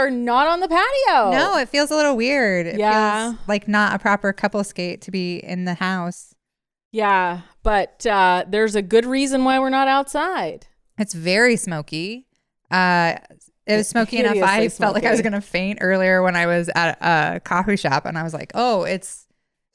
are not on the patio. No, it feels a little weird. It Yeah. feels like not a proper couple skate to be in the house. Yeah, but uh, there's a good reason why we're not outside. It's very smoky. Uh, it was smoky enough. I felt like I was going to faint earlier when I was at a coffee shop, and I was like, "Oh, it's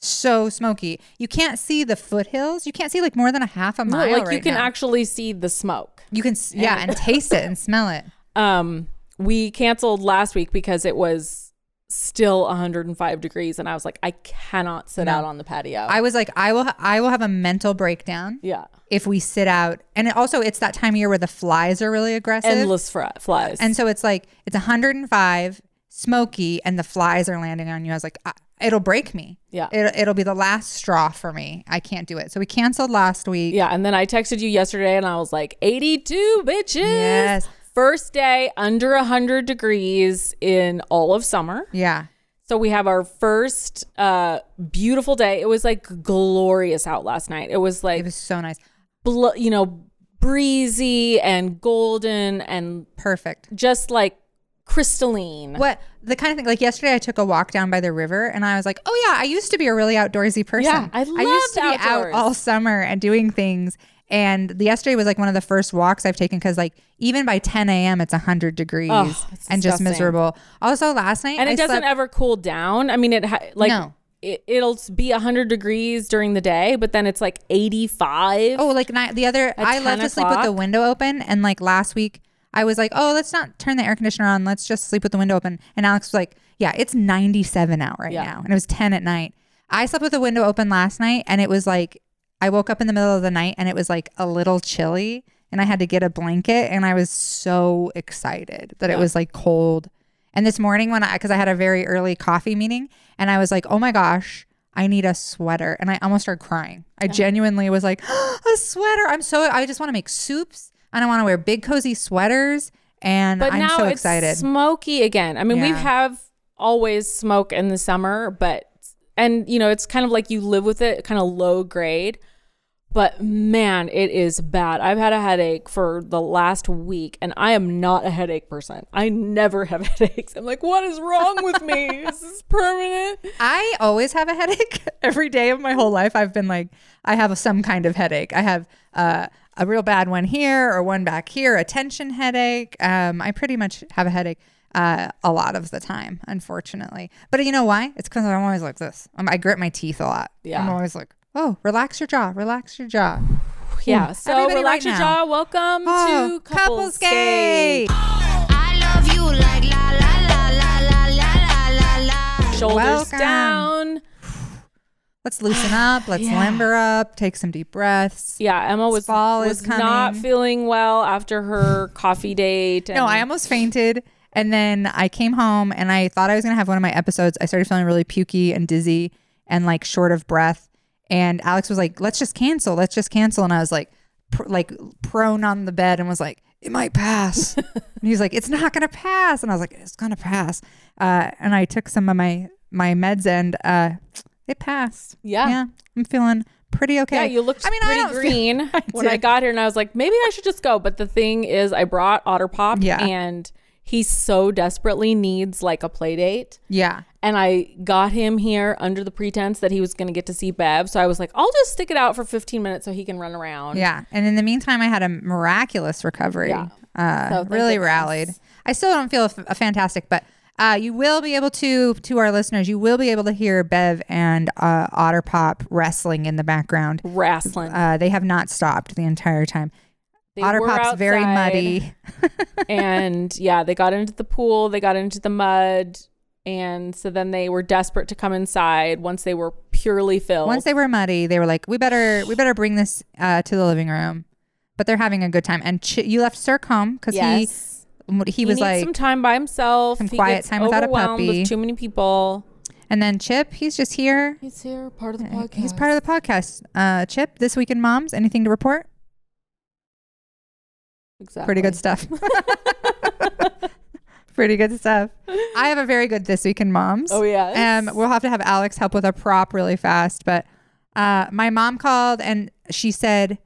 so smoky. You can't see the foothills. You can't see like more than a half a No, mile. like you can now. actually see the smoke. you can, yeah, and taste it and smell it. Um, we canceled last week because it was still 105 degrees, and I was like, I cannot sit No. out on the patio. I was like, I will, I will have a mental breakdown yeah, if we sit out. And it also, it's that time of year where the flies are really aggressive. endless fr- flies. And so it's like it's 105, smoky, and the flies are landing on you. I was like, I, it'll break me. Yeah. It, it'll be the last straw for me. I can't do it. So we canceled last week. yeah, and then I texted you yesterday, and I was like, 82 bitches. Yes. First day under 100 degrees in all of summer. Yeah. So we have our first uh beautiful day. It was like glorious out last night. It was like It was so nice. bl- you know breezy and golden and Perfect. just like crystalline. What the kind of thing like yesterday I took a walk down by the river and I was like, "Oh yeah, I used to be a really outdoorsy person. Yeah, I used loved to be outdoors. out all summer and doing things." And the yesterday was like one of the first walks I've taken because like even by 10 a.m. it's 100 degrees it's and just miserable. Also last night and it I doesn't slept- ever cool down. I mean, it ha- like No. it, it'll be 100 degrees during the day, but then it's like 85. Oh, like night, the other, I love to sleep with the window open. And like last week, I was like, oh, let's not turn the air conditioner on. Let's just sleep with the window open. And Alex was like, yeah, it's 97 out right Yeah. now. And it was 10 at night. I slept with the window open last night and it was like, I woke up in the middle of the night and it was like a little chilly and I had to get a blanket and I was so excited that it was like cold. And this morning when I, because I had a very early coffee meeting and I was like, oh my gosh, I need a sweater. And I almost started crying. I genuinely was like, a sweater. I'm so, I just want to make soups and I want to wear big cozy sweaters. And but I'm now so it's excited. smoky again. I mean, we Yeah. have always smoke in the summer, but and you know, it's kind of like you live with it, kind of low grade. But man, it is bad. I've had a headache for the last week, and I am not a headache person. I never have headaches. I'm like, what is wrong with me? This is this permanent? I always have a headache every day of my whole life. I've been like, I have some kind of headache. I have uh, a real bad one here or one back here, a tension headache. Um, I pretty much have a headache uh, a lot of the time, unfortunately. But you know why? It's because I'm always like this. I'm, I grit my teeth a lot. Yeah. I'm always like, oh, relax your jaw, relax your jaw. Yeah. So Everybody relax right your now. jaw. Welcome oh, to Couples Skate. Shoulders Welcome. down. Let's loosen up. Let's yeah. limber up. Take some deep breaths. Yeah, Emma was, was not feeling well after her coffee date. no, I almost fainted. And then I came home and I thought I was going to have one of my episodes. I started feeling really pukey and dizzy and like short of breath. And Alex was like, let's just cancel. Let's just cancel. And I was like, pr- like prone on the bed and was like, it might pass. and he's like, it's not going to pass. And I was like, it's going to pass. Uh, and I took some of my, my meds and uh, it passed. Yeah. Yeah. I'm feeling pretty okay. Yeah, you looked I mean, pretty I don't feel- green I when I got here, and I was like, maybe I should just go. But the thing is, I brought Otter Pop, Yeah. and he so desperately needs like a play date. Yeah. And I got him here under the pretense that he was going to get to see Bev. So I was like, I'll just stick it out for 15 minutes so he can run around. Yeah. And in the meantime, I had a miraculous recovery. Yeah. Uh, So really rallied. I still don't feel f- fantastic, but uh, you will be able to, to our listeners, you will be able to hear Bev and uh, Otter Pop wrestling in the background. Wrestling. Uh, they have not stopped the entire time. They Otter were Pop's very muddy. and yeah, they got into the pool, they got into the mud. And so then they were desperate to come inside once they were purely filled. Once they were muddy, they were like, "We better, we better bring this uh, to the living room." But they're having a good time. And Ch- you left Cirque home because yes. he he was needs like, some time by himself. some He quiet gets time without a puppy. With too many people. and then Chip, he's just here. He's here, part of the podcast. He's part of the podcast. Uh, Chip, this week in moms, anything to report? Exactly. Pretty good stuff. Pretty good stuff. I have a very good this week in moms. Oh yeah. Um, we'll have to have Alex help with a prop really fast. But uh, my mom called and she said,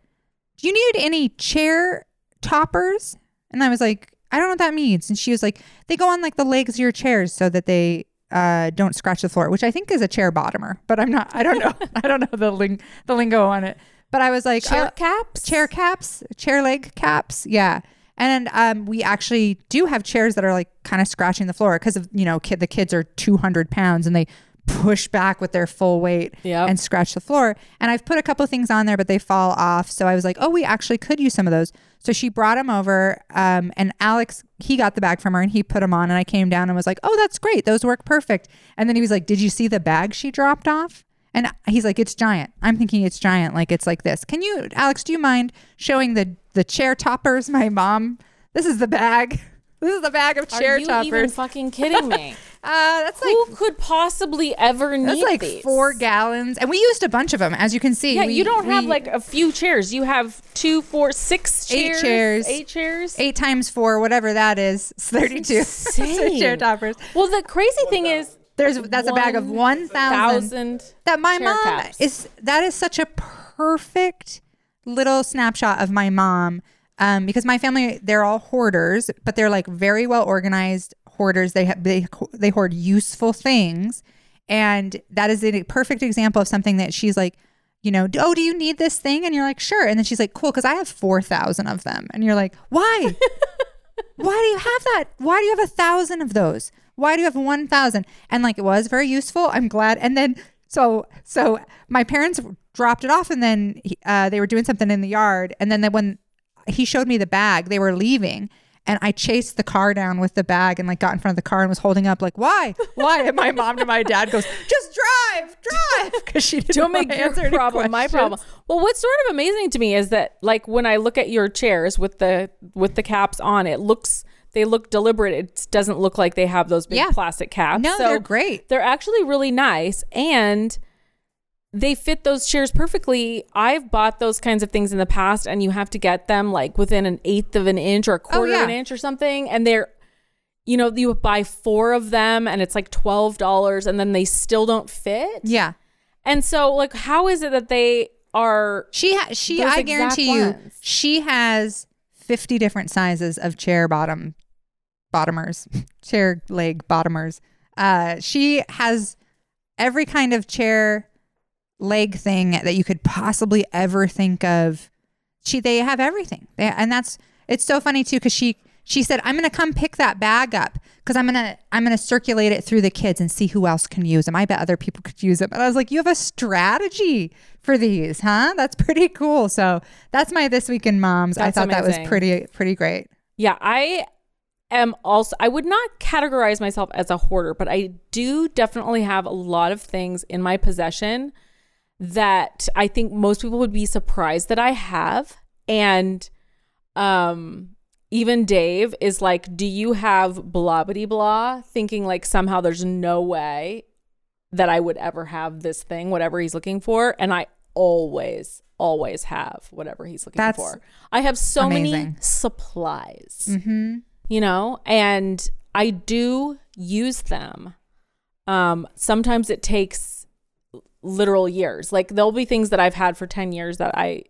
"Do you need any chair toppers?" And I was like, I don't know what that means. And she was like, they go on like the legs of your chairs so that they uh, don't scratch the floor, which I think is a chair bottomer, but I'm not, I don't know. I don't know the, ling- the lingo on it. But I was like, Chair uh, caps? chair caps, chair leg caps. Yeah. And um, we actually do have chairs that are like kind of scratching the floor because of, you know, kid, the kids are 200 pounds and they push back with their full weight Yep. and scratch the floor. And I've put a couple of things on there, but they fall off. So I was like, oh, we actually could use some of those. So she brought them over, um, and Alex, he got the bag from her and he put them on. And I came down and was like, oh, that's great. Those work perfect. And then he was like, did you see the bag she dropped off? And he's like, it's giant. I'm thinking it's giant, like it's like this. Can you, Alex, do you mind showing the the chair toppers? My mom, this is the bag. This is the bag of chair toppers. Are you toppers. even fucking kidding me? uh, that's like Who could possibly ever need that's like these? four gallons, and we used a bunch of them, as you can see. Yeah, We- you don't have like a few chairs. You have two, four, six Eight chairs. chairs. Eight chairs. eight times four, whatever that is, it's thirty-two. So chair toppers. Well, the crazy thing is, There's that's a bag of one thousand. thousand. That my mom caps. is. That is such a perfect little snapshot of my mom. Um, because my family, they're all hoarders, but they're like very well organized hoarders. They have they they hoard useful things, and that is a perfect example of something that she's like, you know, oh, do you need this thing? And you're like, sure. And then she's like, cool, because I have four thousand of them, and you're like, why? why do you have that? Why do you have a thousand of those? Why do you have one thousand? And like it was very useful. I'm glad. And then so so my parents dropped it off, and then he- uh, they were doing something in the yard, and then they, when he showed me the bag, they were leaving. And I chased the car down with the bag and like got in front of the car and was holding up like, why? Why? And my mom to my dad goes, just drive, drive. Because she didn't Don't make your problem my problem. Well, what's sort of amazing to me is that, like, when I look at your chairs with the with the caps on, it looks they look deliberate. It doesn't look like they have those big Yeah. plastic caps. No, So they're great. They're actually really nice and they fit those chairs perfectly. I've bought those kinds of things in the past and you have to get them like within an eighth of an inch or a oh, quarter of an Oh, inch or something. And they're, you know, you buy four of them and it's like $12 and then they still don't fit. Yeah. And so, like, how is it that they are? She ha- she I guarantee you ones. she has 50 different sizes of chair bottom bottomers, chair leg bottomers. Uh she has every kind of chair leg thing that you could possibly ever think of. She they have everything. They, and that's it's so funny too cuz she she said I'm to come pick that bag up cuz I'm to I'm to circulate it through the kids and see who else can use them. I bet other people could use them. And I was like, "You have a strategy for these, huh? That's pretty cool." So, that's my this week in moms. I That's thought that was pretty pretty great. Yeah, I am also. I would not categorize myself as a hoarder, but I do definitely have a lot of things in my possession that I think most people would be surprised that I have. And um even Dave is like, "Do you have blah blah blah?" Thinking like somehow there's no way that I would ever have this thing, whatever he's looking for, and I always always have whatever he's looking That's for. I have so many supplies Mm-hmm. you know and i do use them um sometimes it takes literal years like there'll be things that i've had for 10 years that i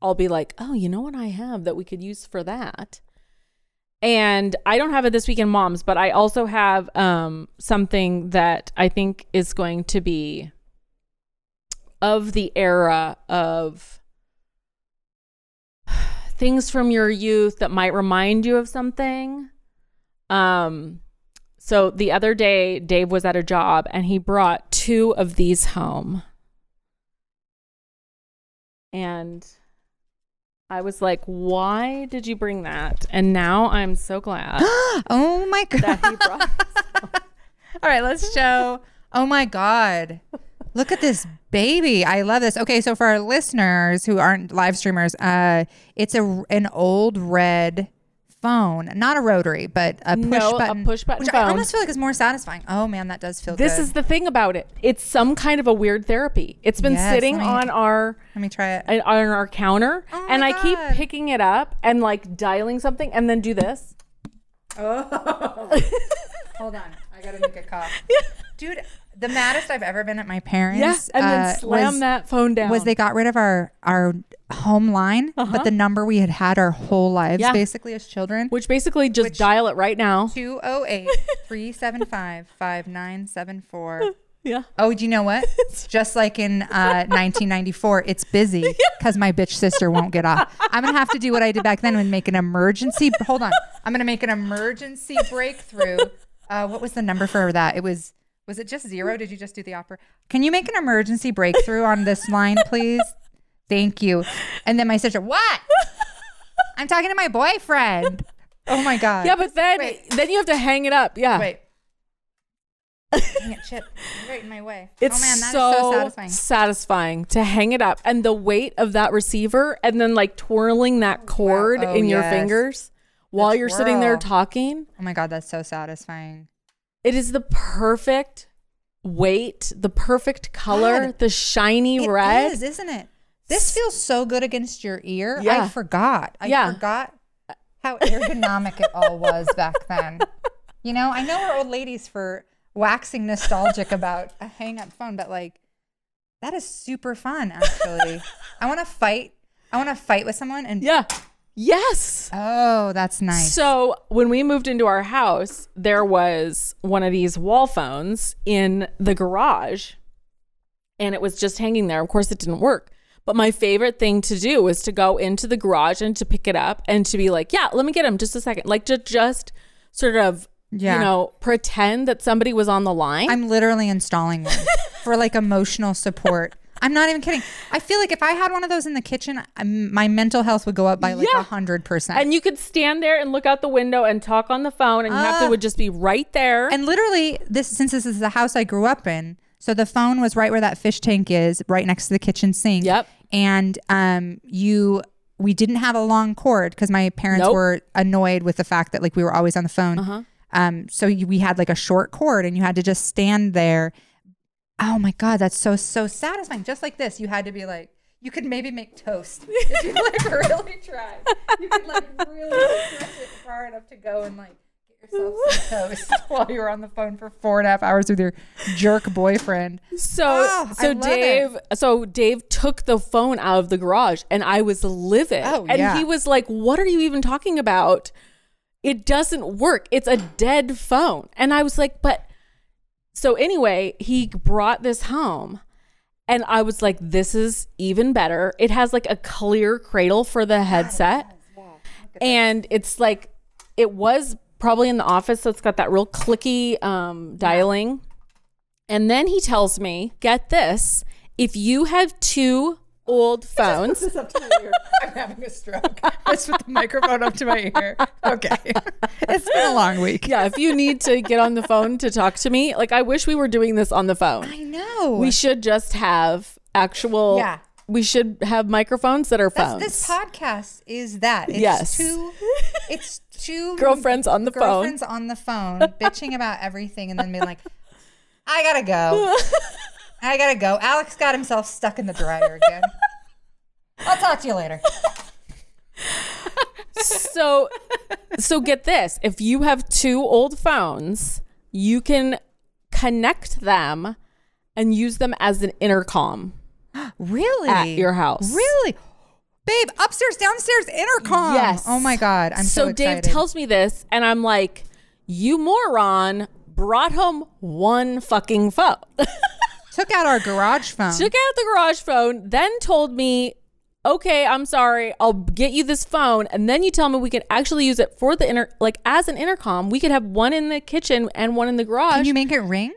i'll be like oh you know what i have that we could use for that and i don't have it this week in moms but i also have um something that i think is going to be of the era of things from your youth that might remind you of something. Um so the other day Dave was at a job and he brought two of these home. And I was like, "Why did you bring that?" And now I'm so glad oh my god. that he brought All right, let's show. Oh my God. Look at this baby. I love this. Okay, so for our listeners who aren't live streamers, uh, it's a an old red phone, not a rotary, but a push No, a button. push button which I almost feel like it's more satisfying. Oh man, that does feel good. This good. is the thing about it. It's some kind of a weird therapy. It's been Yes, sitting me- on our Let me try it. on our counter Oh and I keep picking it up and like dialing something and then do this. Oh. Hold on. I gotta make a call. Dude, the maddest I've ever been at my parents. Yeah, and then uh, slam was, that phone down. was they got rid of our our home line, but the number we had had our whole lives Uh-huh. Yeah. basically as children. which basically just dial it right now. 208 375 5974. Yeah. Oh, do you know what? Just like in uh, 1994, it's busy because my bitch sister won't get off. I'm gonna have to do what I did back then and make an emergency. Hold on, I'm gonna make an emergency breakthrough. Uh, what was the number for that? It was. Was it just zero? Did you just do the opera? Can you make an emergency breakthrough on this line, please? Thank you. And then my sister, what? I'm talking to my boyfriend. Oh my god. Yeah, but then Wait. then you have to hang it up. Yeah. Wait. Dang it, shit. You're right in my way. Oh, it's oh man, that is so, so, satisfying. satisfying to hang it up and the weight of that receiver and then like twirling that cord Oh, in your fingers while you're sitting there talking. Oh my god, that's so satisfying. It is the perfect weight, the perfect color, God. the shiny It red. is, isn't it? This feels so good against your ear. Yeah. I forgot. I Yeah. forgot how ergonomic it all was back then. You know, I know we're old ladies for waxing nostalgic about a hang up phone, but like that is super fun actually. I want to fight. I want to fight with someone and Yeah. Yes. Oh, that's nice. So when we moved into our house, there was one of these wall phones in the garage, and it was just hanging there. Of course, it didn't work. But my favorite thing to do was to go into the garage and to pick it up and to be like, "Yeah, let me get him just a second. Like to just sort of, Yeah. you know, pretend that somebody was on the line. I'm literally installing one for like emotional support. I'm not even kidding. I feel like if I had one of those in the kitchen, i my mental health would go up by like a Yeah. hundred percent. and you could stand there and look out the window and talk on the phone, and you have to Ah. would just be right there. And literally, this since this is the house I grew up in, so the phone was right where that fish tank is, right next to the kitchen sink. Yep. And um, you, we didn't have a long cord because my parents Nope. were annoyed with the fact that like we were always on the phone. Uh-huh. Um, so you, we had like a short cord, and you had to just stand there. Oh my god, that's so so satisfying. Just like this, you had to be like. You could maybe make toast if you like really tried. You could like really stretch it far enough to go and like get yourself some toast while you were on the phone for four and a half hours with your jerk boyfriend. So Oh, so Dave so Dave took the phone out of the garage and I was livid. Oh, and yeah. he was like, "What are you even talking about? It doesn't work. It's a dead phone." And I was like, "But so anyway, he brought this home and I was like, "This is even better. It has like a clear cradle for the headset." And it's like it was probably in the office, so it's got that real clicky um, dialing. And then he tells me, get this, if you have two old phones, up to my ear. I'm having a stroke. Just put the microphone up to my ear. Okay. it's been a long week. yeah, if you need to get on the phone to talk to me, like I wish we were doing this on the phone. I know. We should just have actual Yeah. We should have microphones that are That's, phones. this podcast is that. It's Yes. two it's two Girlfriends on the phone. girlfriends on the phone bitching about everything and then being like, I gotta go. I gotta go. Alex got himself stuck in the dryer again. I'll talk to you later. so so get this if you have two old phones you can connect them and use them as an intercom Really? at your house Really? Babe, upstairs, downstairs, intercom. Yes. Oh my God. I'm so, so dave tells me this and i'm like you moron brought home one fucking phone Took out our garage phone. took out the garage phone then told me okay i'm sorry i'll get you this phone and then you tell me we can actually use it for the inter like as an intercom we could have one in the kitchen and one in the garage Can you make it ring?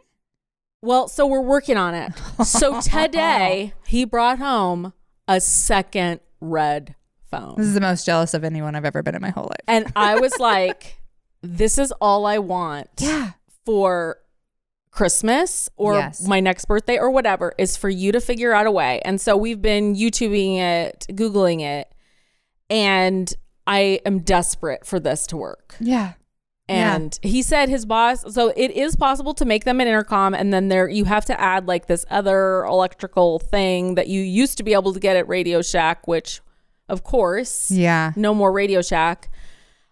Well, so we're working on it. So today he brought home a second red phone. This is the most jealous of anyone I've ever been in my whole life. And I was like, this is all I want Yeah. for Christmas or Yes. my next birthday or whatever is for you to figure out a way. And so we've been YouTubing it, Googling it, and I am desperate for this to work. Yeah. Yeah. And he said his boss, so it is possible to make them an intercom, and then there you have to add like this other electrical thing that you used to be able to get at Radio Shack, which, of course, Yeah. no more Radio Shack.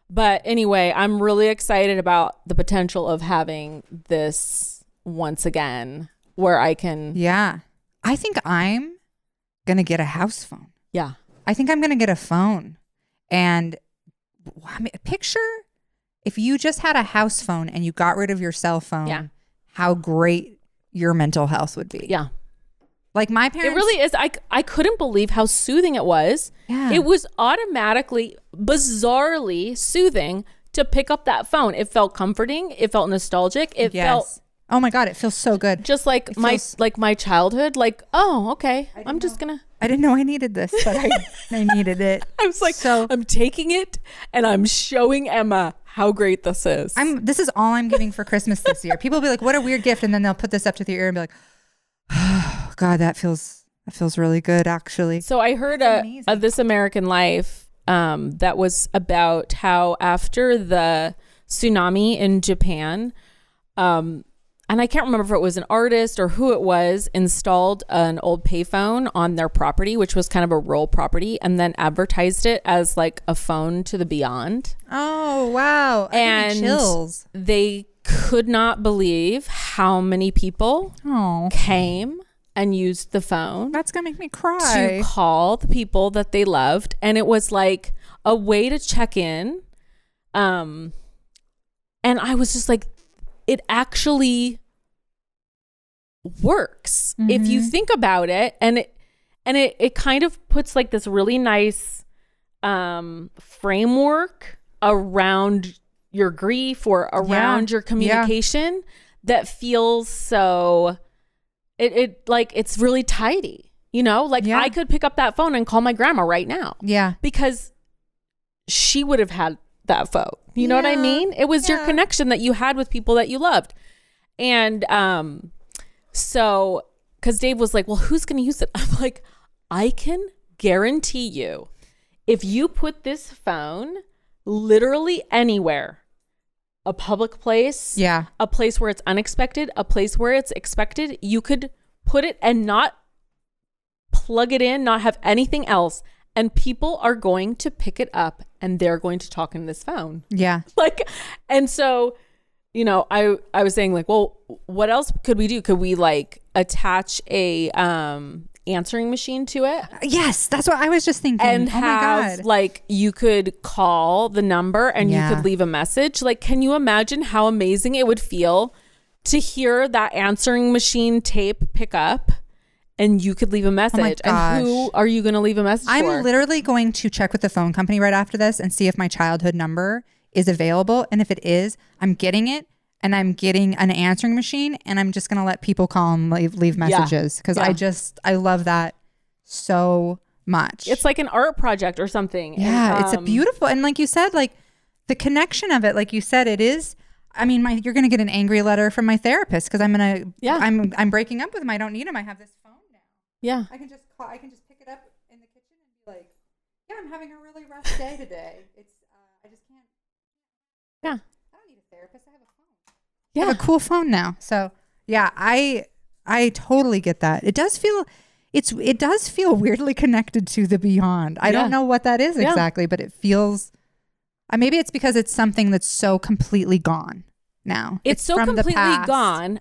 But anyway, I'm really excited about the potential of having this once again where I can Yeah. I think I'm going to get a house phone. yeah. I think I'm going to get a phone. And I mean, picture if you just had a house phone and you got rid of your cell phone, Yeah. how great your mental health would be. Yeah. Like my parents. It really is. I, I couldn't believe how soothing it was. Yeah. It was automatically, bizarrely soothing to pick up that phone. It felt comforting. It felt nostalgic. It Yes. felt oh my God, it feels so good. just like It my feels- like my childhood. Like, oh, okay. I'm just gonna. I didn't know I needed this, but I, I needed it. I was like, So- I'm taking it and I'm showing Emma how great this is. I'm this is all I'm giving for Christmas this year. People will be like, "What a weird gift," and then they'll put this up to their ear and be like, oh, "God, that feels that feels really good, actually." So I heard a, a This American Life um, that was about how after the tsunami in Japan, um, and I can't remember if it was an artist or who it was, installed an old payphone on their property, which was kind of a rural property, and then advertised it as like a phone to the beyond. Oh wow! I And chills. they could not believe how many people Oh, came and used the phone that's gonna make me cry. to call the people that they loved and it was like a way to check in um and i was just like it actually works if you Mhm. think about it. And it and it it kind of puts like this really nice um framework around your grief or around your yeah. communication that feels so it, it like it's really tidy you know? Like Yeah. i could pick up that phone and call my grandma right now Yeah, because she would have had that phone. You know what i mean? It was your connection that you had with people that you loved. And um so because dave was like well who's gonna use it i'm like i can guarantee you if you put this phone literally anywhere a public place yeah, a place where it's unexpected, a place where it's expected, you could put it and not plug it in, not have anything else. And people are going to pick it up and they're going to talk in this phone. yeah. Like, and so, you know, I, I was saying like, well, what else could we do? Could we like attach a, um, answering machine to it Yes, that's what I was just thinking. and oh my have god. like you could call the number and Yeah. you could leave a message like can you imagine how amazing it would feel to hear that answering machine tape pick up and you could leave a message and who are you going to leave a message I'm for literally going to check with the phone company right after this and see if my childhood number is available. And if it is, I'm getting it and I'm getting an answering machine and I'm just going to let people call and leave, leave messages because I Yeah. just, I love that so much. it's like an art project or something And, yeah, it's a um, beautiful, and like you said, like the connection of it, like you said, it is. I mean, my you're gonna get an angry letter from my therapist because I'm gonna, Yeah. I'm I'm breaking up with him. I don't need him. I have this phone now. yeah I can just call. I can just pick it up in the kitchen and be like, "Yeah, I'm having a really rough day today. It's uh, I just can't. Yeah I don't need a therapist. I have a phone. I have yeah a cool phone now. So yeah, I I totally get that. It does feel. It's it does feel weirdly connected to the beyond. I Yeah. don't know what that is Yeah. exactly, but it feels. Uh, maybe it's because it's something that's so completely gone now. it's, so from the completely past. gone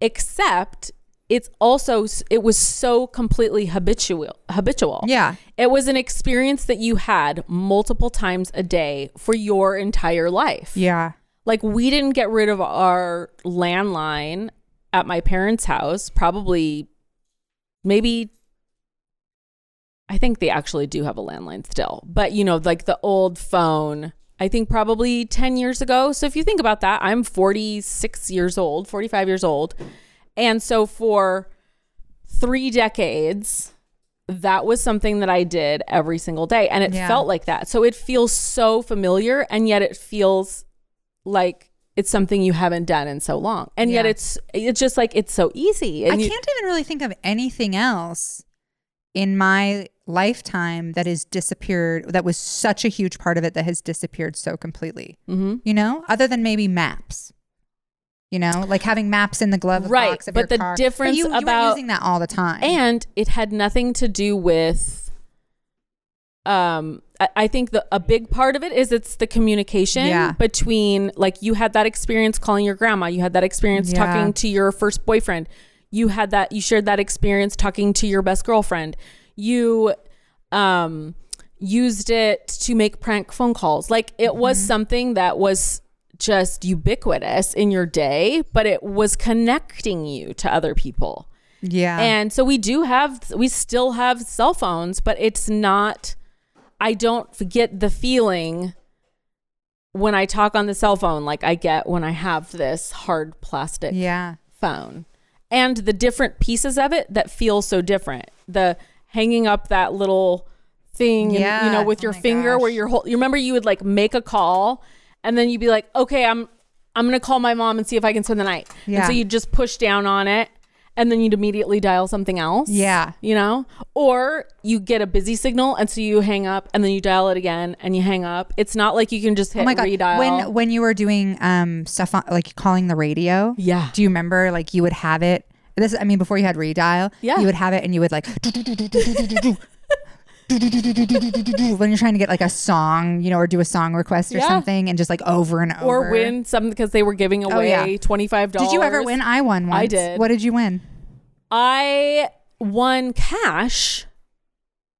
except it's also it was so completely habitual habitual Yeah, It was an experience that you had multiple times a day for your entire life. yeah, Like we didn't get rid of our landline at my parents' house, probably maybe I think they actually do have a landline still. But you know, like the old phone, I think probably 10 years ago. So if you think about that, I'm 46 years old, 45 years old. And so for 3 decades, that was something that I did every single day and it Yeah. felt like that. So it feels so familiar and yet it feels like it's something you haven't done in so long. And yet it's it's just like it's so easy. And I you- can't even really think of anything else in my lifetime that has disappeared. That was such a huge part of it that has disappeared so completely. Mhm. You know, other than maybe maps. You know, like having maps in the glove Right, box of but your the car. difference you, you about- using that all the time. and it had nothing to do with um I, I think the a big part of it is it's the communication Yeah. between like you had that experience calling your grandma you had that experience Yeah. talking to your first boyfriend you had that you shared that experience talking to your best girlfriend. You um used it to make prank phone calls. Like it was something that was just ubiquitous in your day, but it was connecting you to other people. Yeah. And so we do have, we still have cell phones, but it's not, I don't get the feeling when I talk on the cell phone like I get when I have this hard plastic yeah. phone. And the different pieces of it that feel so different. The hanging up that little thing, and, you know, with Oh your finger where gosh. you're hold, you remember you would like make a call and then you'd be like, okay, I'm, I'm going to call my mom and see if I can spend the night. And Yeah. so you just push down on it and then you'd immediately dial something else. Yeah. You know? Or you get a busy signal and so you hang up and then you dial it again and you hang up. It's not like you can just hit Oh my god! redial. When when you were doing um stuff on, like calling the radio, Yeah. Do you remember like you would have it? This I mean before you had redial, Yeah. You would have it and you would like when you're trying to get like a song, you know, or do a song request or Yeah. something, and just like over and over. or win something because they were giving away Oh, yeah. $25. Did you ever win? I won once. I did. What did you win? I won cash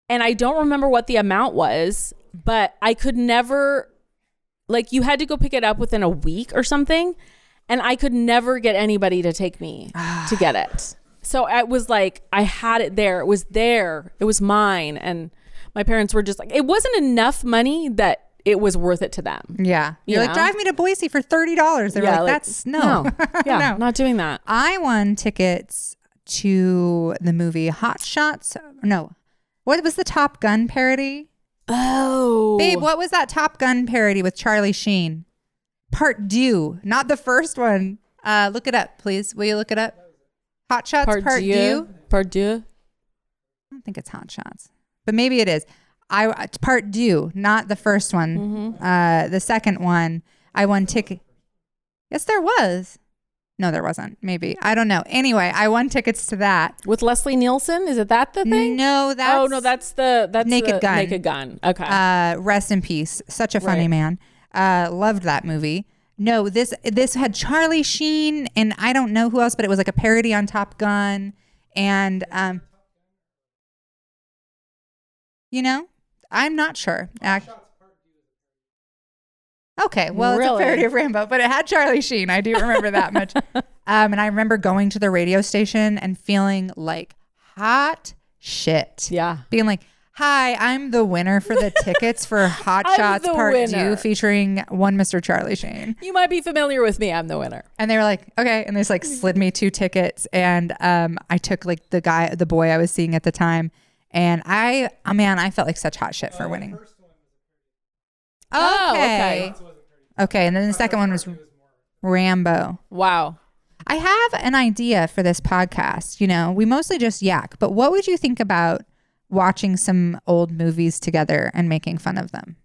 and I don't remember what the amount was, but I could never like you had to go pick it up within a week or something and I could never get anybody to take me to get it. So I was like I had it there. It was there. It was mine and my parents were just like it wasn't enough money that it was worth it to them. Yeah, You you're like know? drive me to Boise for thirty dollars. They're Yeah, like, like, that's no, Yeah, no. not doing that. I won tickets to the movie Hot Shots. No, what was the Top Gun parody? Oh. Babe, what was that Top Gun parody with Charlie Sheen? Part Deux, not the first one. Uh, look it up, please. Will you look it up? Hot Shots Part, Part deux. Part deux. I don't think it's Hot Shots, but maybe it is. I Part Deux, not the first one. Mm-hmm. Uh, the second one, I won ticket. Yes, there was. No, there wasn't. Maybe I don't know. Anyway, I won tickets to that. With Leslie Nielsen, is it that the thing? No, that's oh no, that's the that's Naked the Gun. Naked Gun. Okay. uh, rest in peace. Such a funny Right. man. Uh, loved that movie. No, this this had Charlie Sheen and I don't know who else, but it was like a parody on Top Gun, and um, you know, I'm not sure. Ac- Okay, well, it's a parody of Rambo, but it had Charlie Sheen. I do remember that much. Um, and I remember going to the radio station and feeling like hot shit yeah. being like, "Hi, I'm the winner for the tickets for Hot Shots Part winner. Two, featuring one Mr. Charlie Sheen." You might be familiar with me. I'm the winner. And they were like, "Okay," and they just like slid me two tickets, and um, I took like the guy, the boy I was seeing at the time, and I, oh man, I felt like such hot shit for winning. Oh, oh, Okay. okay. Okay, and then the second one was Rambo. Wow. I have an idea for this podcast. You know, we mostly just yak, but what would you think about watching some old movies together and making fun of them?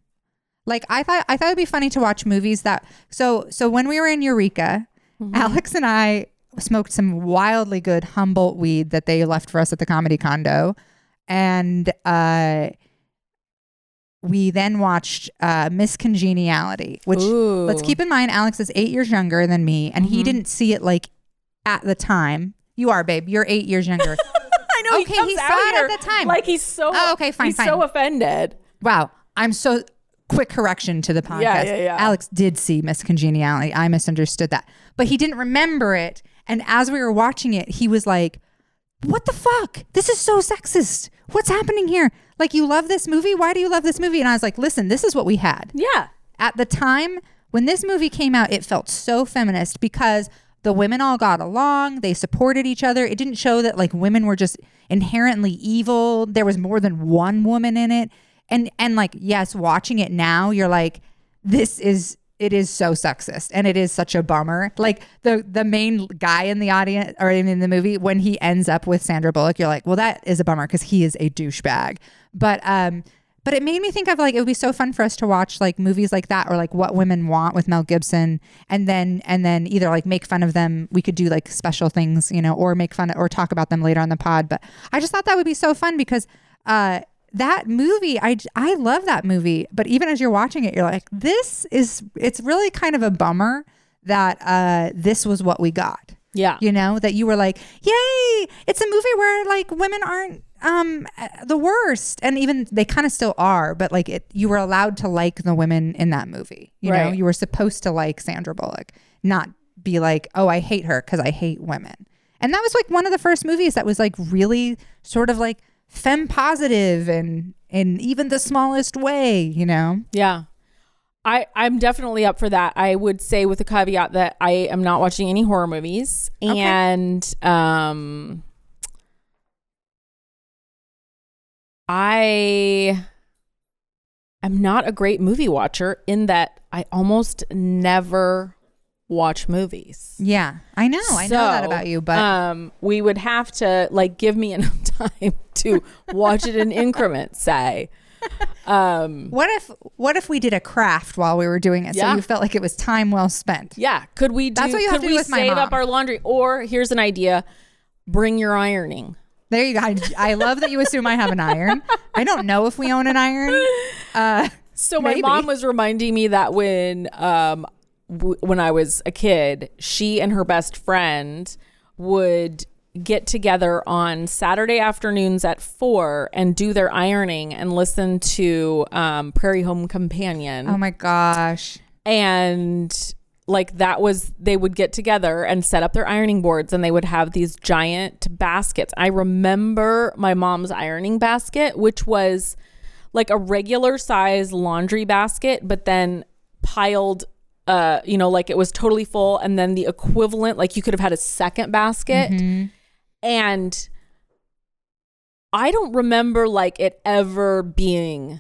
Like I thought I thought it'd be funny to watch movies that so so when we were in Eureka, mm-hmm. Alex and I smoked some wildly good Humboldt weed that they left for us at the comedy condo. And uh we then watched uh Miss Congeniality, which Ooh. let's keep in mind Alex is eight years younger than me, and he didn't see it like at the time. You are, babe. You're eight years younger. I know Okay, he he saw it at the time. Like he's so. Oh, okay, fine, He's fine. so offended. wow. I'm so quick correction to the podcast. Yeah, yeah, yeah. Alex did see Miss Congeniality. I misunderstood that. But he didn't remember it. And as we were watching it, he was like, What the fuck? This is so sexist. What's happening here? Like, you love this movie? Why do you love this movie? And I was like, Listen, this is what we had. Yeah. at the time when this movie came out, it felt so feminist because the women all got along, they supported each other. It didn't show that like women were just inherently evil. There was more than one woman in it. And and like yes, watching it now, you're like this is it is so sexist and it is such a bummer. Like the the main guy in the audience or in, the movie when he ends up with Sandra Bullock, you're like, well that is a bummer because he is a douchebag. But um but it made me think of like it would be so fun for us to watch like movies like that or like what women want with Mel Gibson and then and then either like make fun of them we could do like special things you know or make fun or talk about them later on the pod but I just thought that would be so fun because uh that movie I I love that movie but even as you're watching it you're like this is it's really kind of a bummer that uh this was what we got Yeah. You know, that you were like, yay, it's a movie where like women aren't um the worst. And even they kind of still are, but like it you were allowed to like the women in that movie. You know, Right. you were supposed to like Sandra Bullock, not be like, oh, I hate her because I hate women. And that was like one of the first movies that was like really sort of like femme positive and in even the smallest way, you know? Yeah. I, I'm definitely up for that. I would say with a caveat that I am not watching any horror movies and um I am not a great movie watcher in that I almost never watch movies. Yeah, I know. I know that about you, but um, we would have to like give me enough time to watch it in increments. Say, um, what if what if we did a craft while we were doing it, Yeah. so you felt like it was time well spent? yeah, could we? Do, That's what you have to do with my mom. up our laundry? Or here's an idea: bring your ironing. There you go. I, I love that you assume I have an iron. I don't know if we own an iron. Uh, So my Maybe. mom was reminding me that when um w- when I was a kid, she and her best friend would get together on Saturday afternoons at four and do their ironing and listen to um, Prairie Home Companion. oh my gosh. and like that was they would get together and set up their ironing boards and they would have these giant baskets i remember my mom's ironing basket which was like a regular size laundry basket but then piled uh you know like it was totally full and then the equivalent like you could have had a second basket and i don't remember like it ever being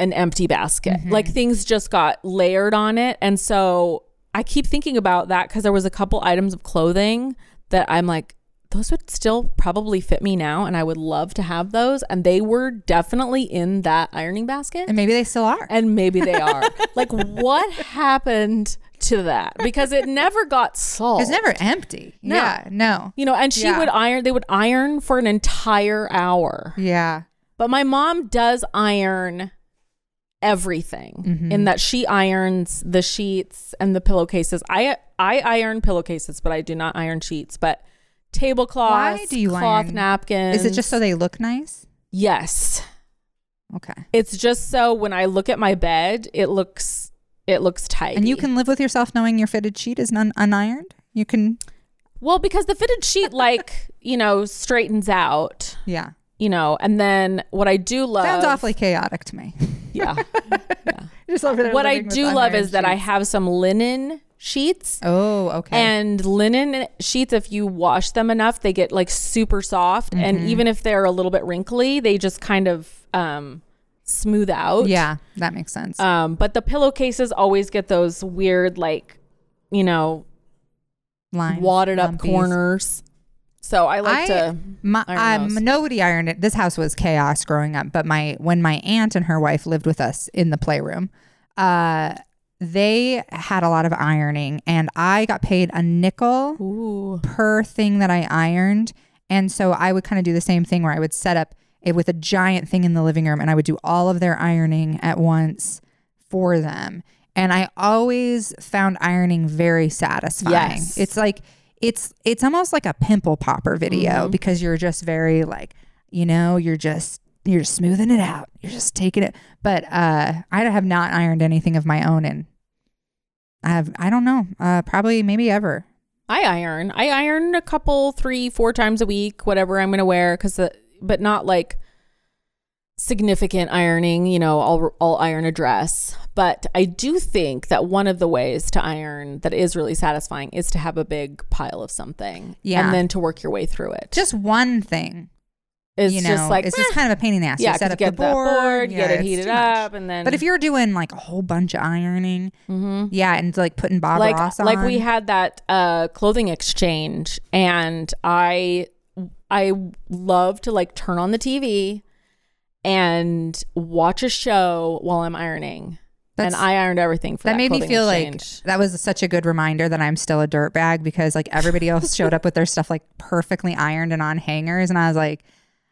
an empty basket. Like things just got layered on it. And so I keep thinking about that because there was a couple items of clothing that I'm like, those would still probably fit me now. And I would love to have those. And they were definitely in that ironing basket. And maybe they still are. And maybe they are. like, what happened to that? Because it never got solved. It's never empty. No. Yeah. No. You know, and she Yeah. would iron, they would iron for an entire hour. Yeah. But my mom does iron everything Mm-hmm. in that she irons the sheets and the pillowcases. I I iron pillowcases, but I do not iron sheets. But tablecloths, Why do you cloth iron? napkins. Is it just so they look nice? Yes. Okay. It's just so when I look at my bed, it looks it looks tidy. And you can live with yourself knowing your fitted sheet is un- unironed. You can. well because the fitted sheet like you know straightens out. Yeah. You know, and then what I do love Sounds awfully chaotic to me. yeah. Just over there what I do love is that I have some linen sheets. Oh, okay. And linen sheets, if you wash them enough, they get like super soft. Mm-hmm. And even if they're a little bit wrinkly, they just kind of um, smooth out. yeah, that makes sense. Um, but the pillowcases always get those weird, like, you know, Lines, wadded up corners. So I like I- to. My, iron um, nobody ironed it. This house was chaos growing up. But my when my aunt and her wife lived with us in the playroom, uh, they had a lot of ironing, and I got paid a nickel Ooh. per thing that I ironed. And so I would kind of do the same thing where I would set up it with a giant thing in the living room, and I would do all of their ironing at once for them. And I always found ironing very satisfying. Yes. It's like it's it's almost like a pimple popper video Mm-hmm. because you're just very like, you know, you're just you're smoothing it out. You're just taking it. But uh I have not ironed anything of my own and I have I don't know, uh probably maybe ever. I iron. I iron a couple, three, four times a week, whatever I'm going to wear, because, but not like significant ironing. You know, I'll I'll iron a dress, but I do think that one of the ways to iron that is really satisfying is to have a big pile of something, Yeah. and then to work your way through it. Just one thing. It's you know, just like it's eh, just kind of a pain in the ass. yeah, you set up get the board, board, yeah, get it heated up, and then. But if you're doing like a whole bunch of ironing, Mhm. yeah, and like putting Bob like Ross on, like we had that uh clothing exchange and i i love to like turn on the tv and watch a show while i'm ironing and i ironed everything for that, that made me feel exchange. like that was such a good reminder that I'm still a dirtbag because like everybody else showed up with their stuff like perfectly ironed and on hangers, and I was like,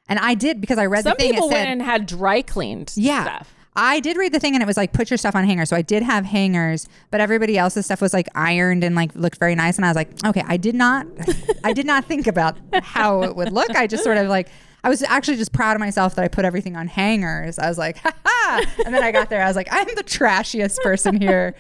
and I did because I read some the thing Some people it said, went and had dry cleaned Yeah. stuff I did read the thing and it was like put your stuff on hangers. So I did have hangers, but everybody else's stuff was like ironed and like looked very nice. And I was like, okay, I did not, I did not think about how it would look. I just sort of like, I was actually just proud of myself that I put everything on hangers. I was like, ha ha. And then I got there, I was like, I'm the trashiest person here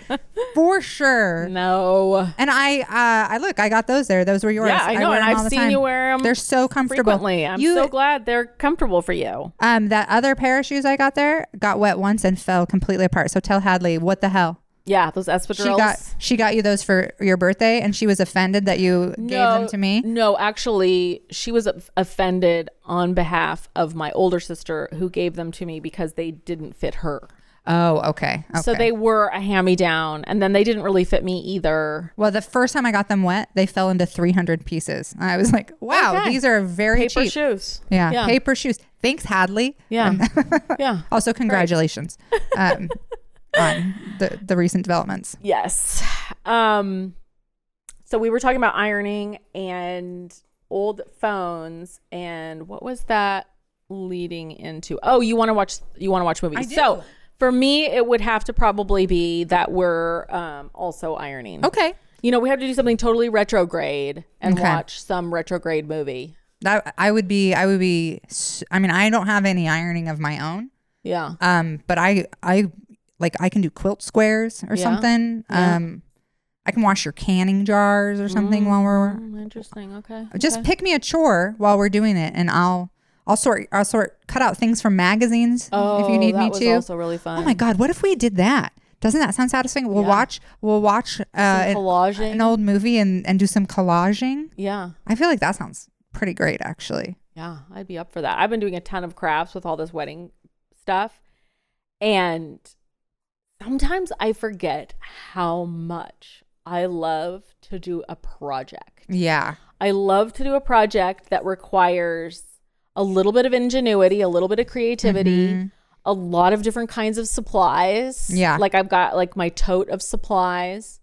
for sure. No. And I, uh, I look, I got those there. Those were yours. Yeah, I know, wear and I've seen time. you wear them They're so comfortable. frequently. I'm you, so glad they're comfortable for you. um, that other pair of shoes I got there got wet once and fell completely apart. So tell Hadley, what the hell? Yeah, those espadrilles. She got she got you those for your birthday, and she was offended that you gave them to me. No, actually, she was offended on behalf of my older sister who gave them to me because they didn't fit her. Oh, okay. okay. So they were a hand me down, and then they didn't really fit me either. well, the first time I got them wet, they fell into three hundred pieces. I was like, wow, Okay. these are very Paper cheap. shoes. Yeah, Yeah. paper shoes. Thanks, Hadley. Yeah. yeah. Also, congratulations um, on the the recent developments. Yes. Um so we were talking about ironing and old phones and what was that leading into? Oh, you want to watch you want to watch movies. do. So, for me it would have to probably be that we're um also ironing. Okay. You know, we have to do something totally retrograde and Okay. watch some retrograde movie. That I would be. I would be. I mean, I don't have any ironing of my own. Yeah. Um, but I I like I can do quilt squares or Yeah. something. Yeah. Um, I can wash your canning jars or something while we're Mm, interesting. Okay. just okay. pick me a chore while we're doing it, and I'll I'll sort I'll sort cut out things from magazines oh, if you need that me was to. also really fun. Oh my god, what if we did that? Doesn't that sound satisfying? We'll Yeah. watch we'll watch uh, an, an old movie and and do some collaging. Yeah. I feel like that sounds pretty great, actually. Yeah, I'd be up for that. I've been doing a ton of crafts with all this wedding stuff. And sometimes I forget how much I love to do a project. Yeah. I love to do a project that requires a little bit of ingenuity, a little bit of creativity, a lot of different kinds of supplies. Mm-hmm. Yeah. Like I've got like my tote of supplies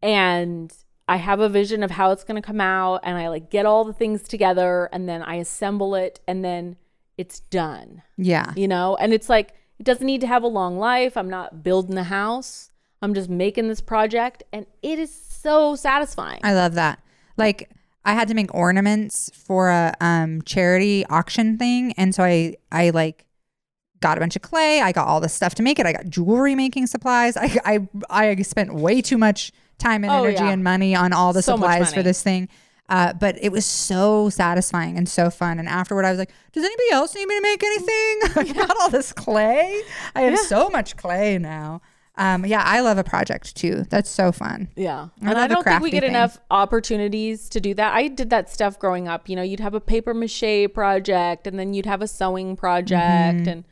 and I have a vision of how it's going to come out and I like get all the things together and then I assemble it and then it's done. Yeah. You know? And it's like it doesn't need to have a long life. I'm not building the house. I'm just making this project and it is so satisfying. I love that. Like I had to make ornaments for a um charity auction thing and so I I like got a bunch of clay. I got all the stuff to make it. I got jewelry making supplies. I I I spent way too much time and Oh, energy yeah. and money on all the So supplies for this thing. Uh, but it was so satisfying and so fun. And afterward, I was like, "Does anybody else need me to make anything? I got all this clay. I have so much clay now." Um, yeah, I love a project too. That's so fun. Yeah. I and I don't think we get enough opportunities to do that. I did that stuff growing up. You know, you'd have a paper mache project and then you'd have a sewing project Mm-hmm. and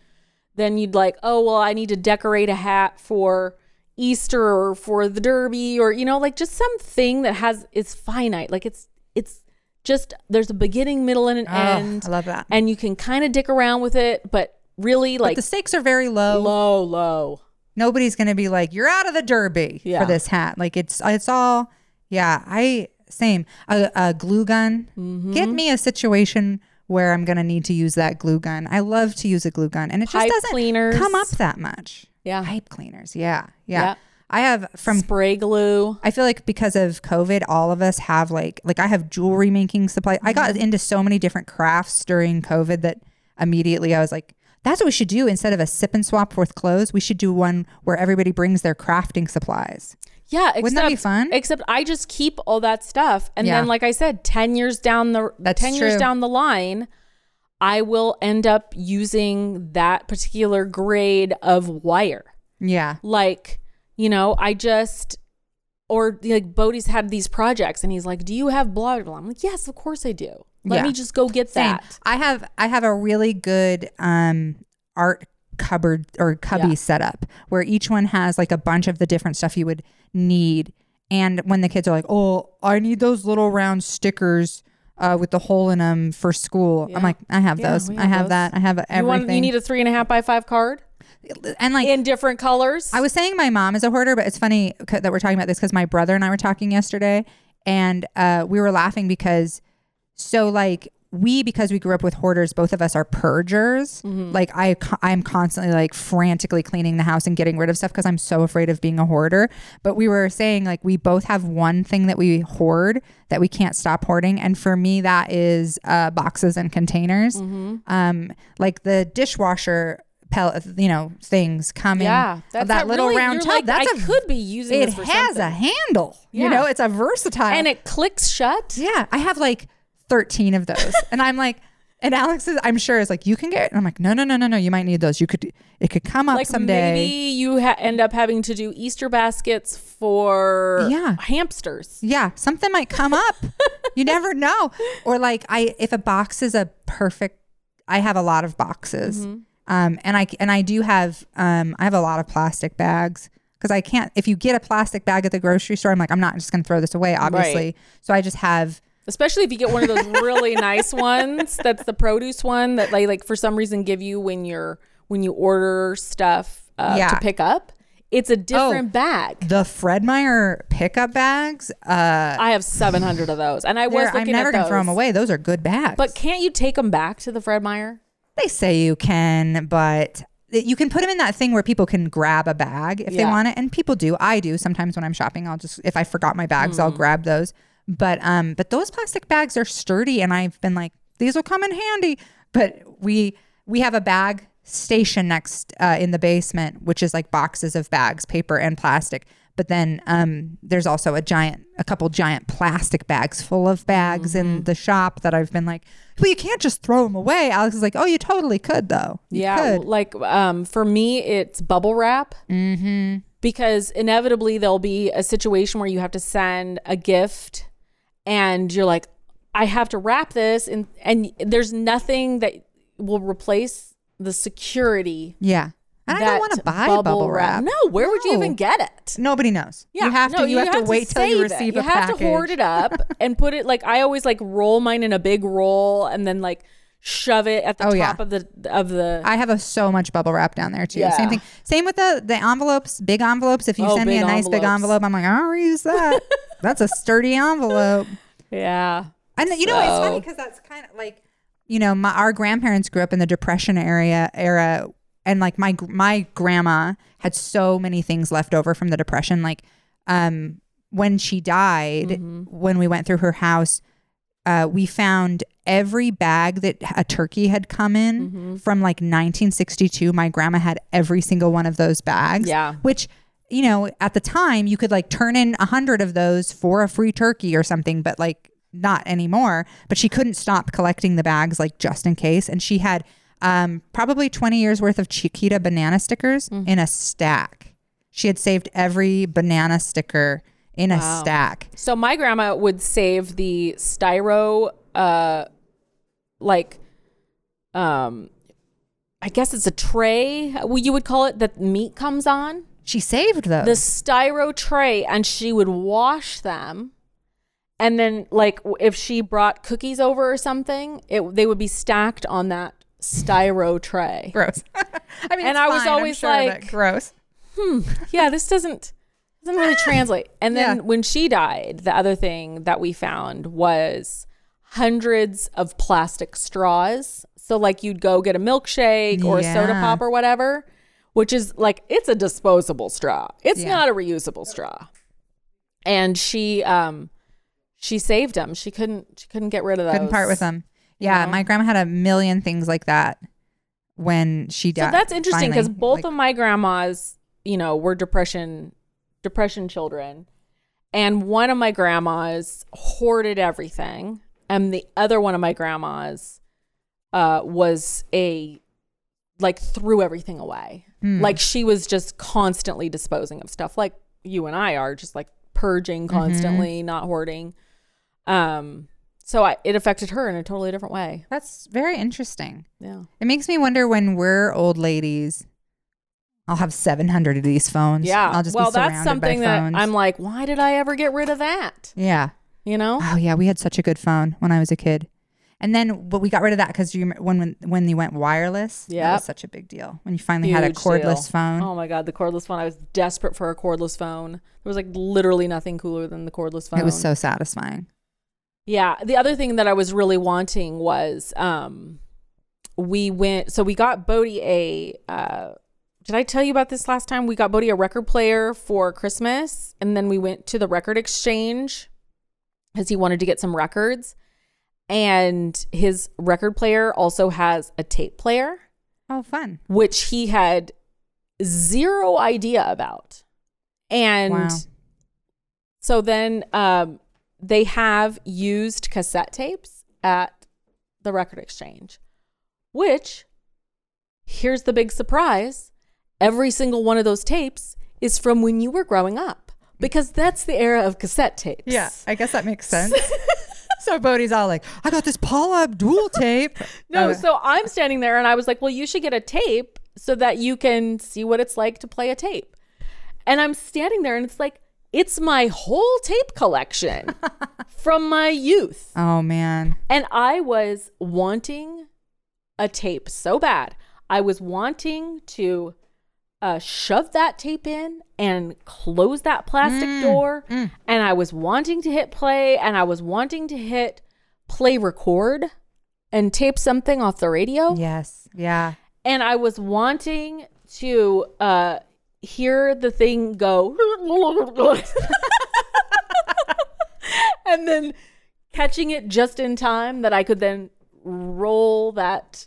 then you'd like, oh, well, I need to decorate a hat for Easter or for the Derby or, you know, like just something that has, it's finite. Like it's, it's just, there's a beginning, middle, and an Oh, end. I love that. And you can kind of dick around with it, but really But like the stakes are very low. low, low. Nobody's gonna be like, "You're out of the derby Yeah. for this hat." Like it's it's all, yeah. I same a, a glue gun. Mm-hmm. Get me a situation where I'm gonna need to use that glue gun. I love to use a glue gun, and it Pipe just doesn't cleaners. come up that much. Yeah. Pipe cleaners, yeah, yeah. Yeah. I have from Spray glue. I feel like because of COVID, all of us have like like I have jewelry making supply. I Mm-hmm. got into so many different crafts during COVID that immediately I was like, that's what we should do instead of a sip and swap with clothes. We should do one where everybody brings their crafting supplies. Yeah, except, Wouldn't that be fun? Except I just keep all that stuff, and Yeah. then, like I said, ten years down the That's ten years down the line, I will end up using that particular grade of wire. Yeah. Like, you know, I just or like Bodie's had these projects, and he's like, "Do you have blah blah?" blah? I'm like, "Yes, of course I do. Let Yeah. me just go get Same. that." I have I have a really good um art cupboard or cubby Yeah. setup where each one has like a bunch of the different stuff you would need. And when the kids are like, "Oh, I need those little round stickers uh, with the hole in them for school," Yeah. I'm like, "I have Yeah, those. we I have have those. that. I have You everything." want? You need a three and a half by five card and like in different colors. I was saying my mom is a hoarder, but it's funny c- that we're talking about this because my brother and I were talking yesterday, and uh, we were laughing because so like we because we grew up with hoarders both of us are purgers Mm-hmm. like i i'm constantly like frantically cleaning the house and getting rid of stuff because i'm so afraid of being a hoarder but we were saying like we both have one thing that we hoard that we can't stop hoarding and for me that is uh, boxes and containers Mm-hmm. um like the dishwasher pellet you know things coming. Yeah, in that's that little really- round tub like, that's I a could be using it has a something. handle you know it's a versatile and it clicks shut. yeah, I have like 13 of those. and I'm like, and Alex is, I'm sure is like, you can get, and I'm like, no, no, no, no, no, you might need those. You could, it could come up Like someday. maybe you ha- end up having to do Easter baskets for Yeah. hamsters. Yeah, something might come up. you never know. Or like, I, if a box is a perfect, I have a lot of boxes. Mm-hmm. Um, and I, and I do have, um, I have a lot of plastic bags. Cause I can't, if you get a plastic bag at the grocery store, I'm like, I'm not just going to throw this away, obviously. So I just have, Especially if you get one of those really nice ones that's the produce one that they like for some reason give you when you're when you order stuff uh, Yeah. to pick up. It's a different bag. the Fred Meyer pickup bags. Uh, I have 700 of those, and I was I'm never at gonna those. throw them away. Those are good bags. But can't you take them back to the Fred Meyer? They say you can, but you can put them in that thing where people can grab a bag if they want it, and people do. I do sometimes when I'm shopping. I'll just if I forgot my bags, Hmm. I'll grab those. But um, but those plastic bags are sturdy, and I've been like, these will come in handy. But we we have a bag station next uh, in the basement, which is like boxes of bags, paper and plastic. But then um, there's also a giant, a couple giant plastic bags full of bags Mm-hmm. in the shop that I've been like, well, you can't just throw them away. Alex is like, oh, you totally could though. You Yeah, could. like um, for me, it's bubble wrap. Mm-hmm. Because inevitably there'll be a situation where you have to send a gift, and you're like, I have to wrap this, and and there's nothing that will replace the security. yeah. And I don't want to buy bubble, wrap. No, where would you even get it? Nobody knows. you have no, to. You, have, to wait till you save it. receive You have package. to hoard it up and put it like I always like roll mine in a big roll and then like shove it at the Oh, top yeah. of the of the. I have a, so much bubble wrap down there too. Yeah. Same thing. Same with the the envelopes, big envelopes. If you Oh, send me a nice big envelope, I'm like, I'll reuse that. That's a sturdy envelope. yeah. And you know, it's funny because that's kind of like, you know, my our grandparents grew up in the Depression area era, and like my my grandma had so many things left over from the Depression. Like, um, when she died, Mm-hmm. when we went through her house, uh, we found every bag that a turkey had come in Mm-hmm. from like 1962. My grandma had every single one of those bags. Yeah. Which, you know, at the time you could like turn in a hundred of those for a free turkey or something, but like not anymore. But she couldn't stop collecting the bags like just in case. And she had um, probably 20 years worth of Chiquita banana stickers Mm-hmm. in a stack. She had saved every banana sticker in a stack. So my grandma would save the styro, uh, like, um, I guess it's a tray. what You would call it that meat comes on. She saved those. The styro tray, and she would wash them. And then, like, if she brought cookies over or something, it they would be stacked on that styro tray. gross. I mean, And I was fine, always sure, like- gross. Hmm. yeah, this doesn't doesn't really translate. And then Yeah. when she died, the other thing that we found was hundreds of plastic straws. So like you'd go get a milkshake or a soda pop or whatever, which is like it's a disposable straw. It's Yeah. not a reusable straw. And she um she saved them. She couldn't she couldn't get rid of those. Couldn't part with them. Yeah, know? my grandma had a million things like that when she died. So that's interesting because both Like, of my grandmas, you know, were depression depression children. And one of my grandmas hoarded everything. And the other one of my grandmas uh, was a like threw everything away. Hmm. Like she was just constantly disposing of stuff like you and I are, just like purging Mm-hmm. constantly, not hoarding. Um so I, it affected her in a totally different way. that's very interesting. Yeah. It makes me wonder when we're old ladies. I'll have 700 of these phones. Yeah. I'll just well, be surrounded that's something that. I'm like, why did I ever get rid of that? yeah. You know? Oh yeah, we had such a good phone when I was a kid. And then, but we got rid of that because you when when when you went wireless, that Yep. was such a big deal. When you finally had a cordless deal. phone, Oh my god, the cordless phone! I was desperate for a cordless phone. There was like literally nothing cooler than the cordless phone. it was so satisfying. Yeah. The other thing that I was really wanting was um we went so we got Bodie a uh did I tell you about this last time? We got Bodie a record player for Christmas and then we went to the record exchange because he wanted to get some records. And his record player also has a tape player, Oh, fun. which he had zero idea about. And Wow. so then um, they have used cassette tapes at the record exchange, which here's the big surprise every single one of those tapes is from when you were growing up because that's the era of cassette tapes. Yeah, I guess that makes sense. so Bodie's all like, I got this Paula Abdul tape. No, Uh, so I'm standing there and I was like, well, you should get a tape so that you can see what it's like to play a tape. And I'm standing there and it's like, it's my whole tape collection from my youth. oh man. And I was wanting a tape so bad. I was wanting to uh, shove that tape in and close that plastic door. And I was wanting to hit play and I was wanting to hit play record and tape something off the radio. Yes. Yeah. And I was wanting to uh, hear the thing go. and then catching it just in time that I could then roll that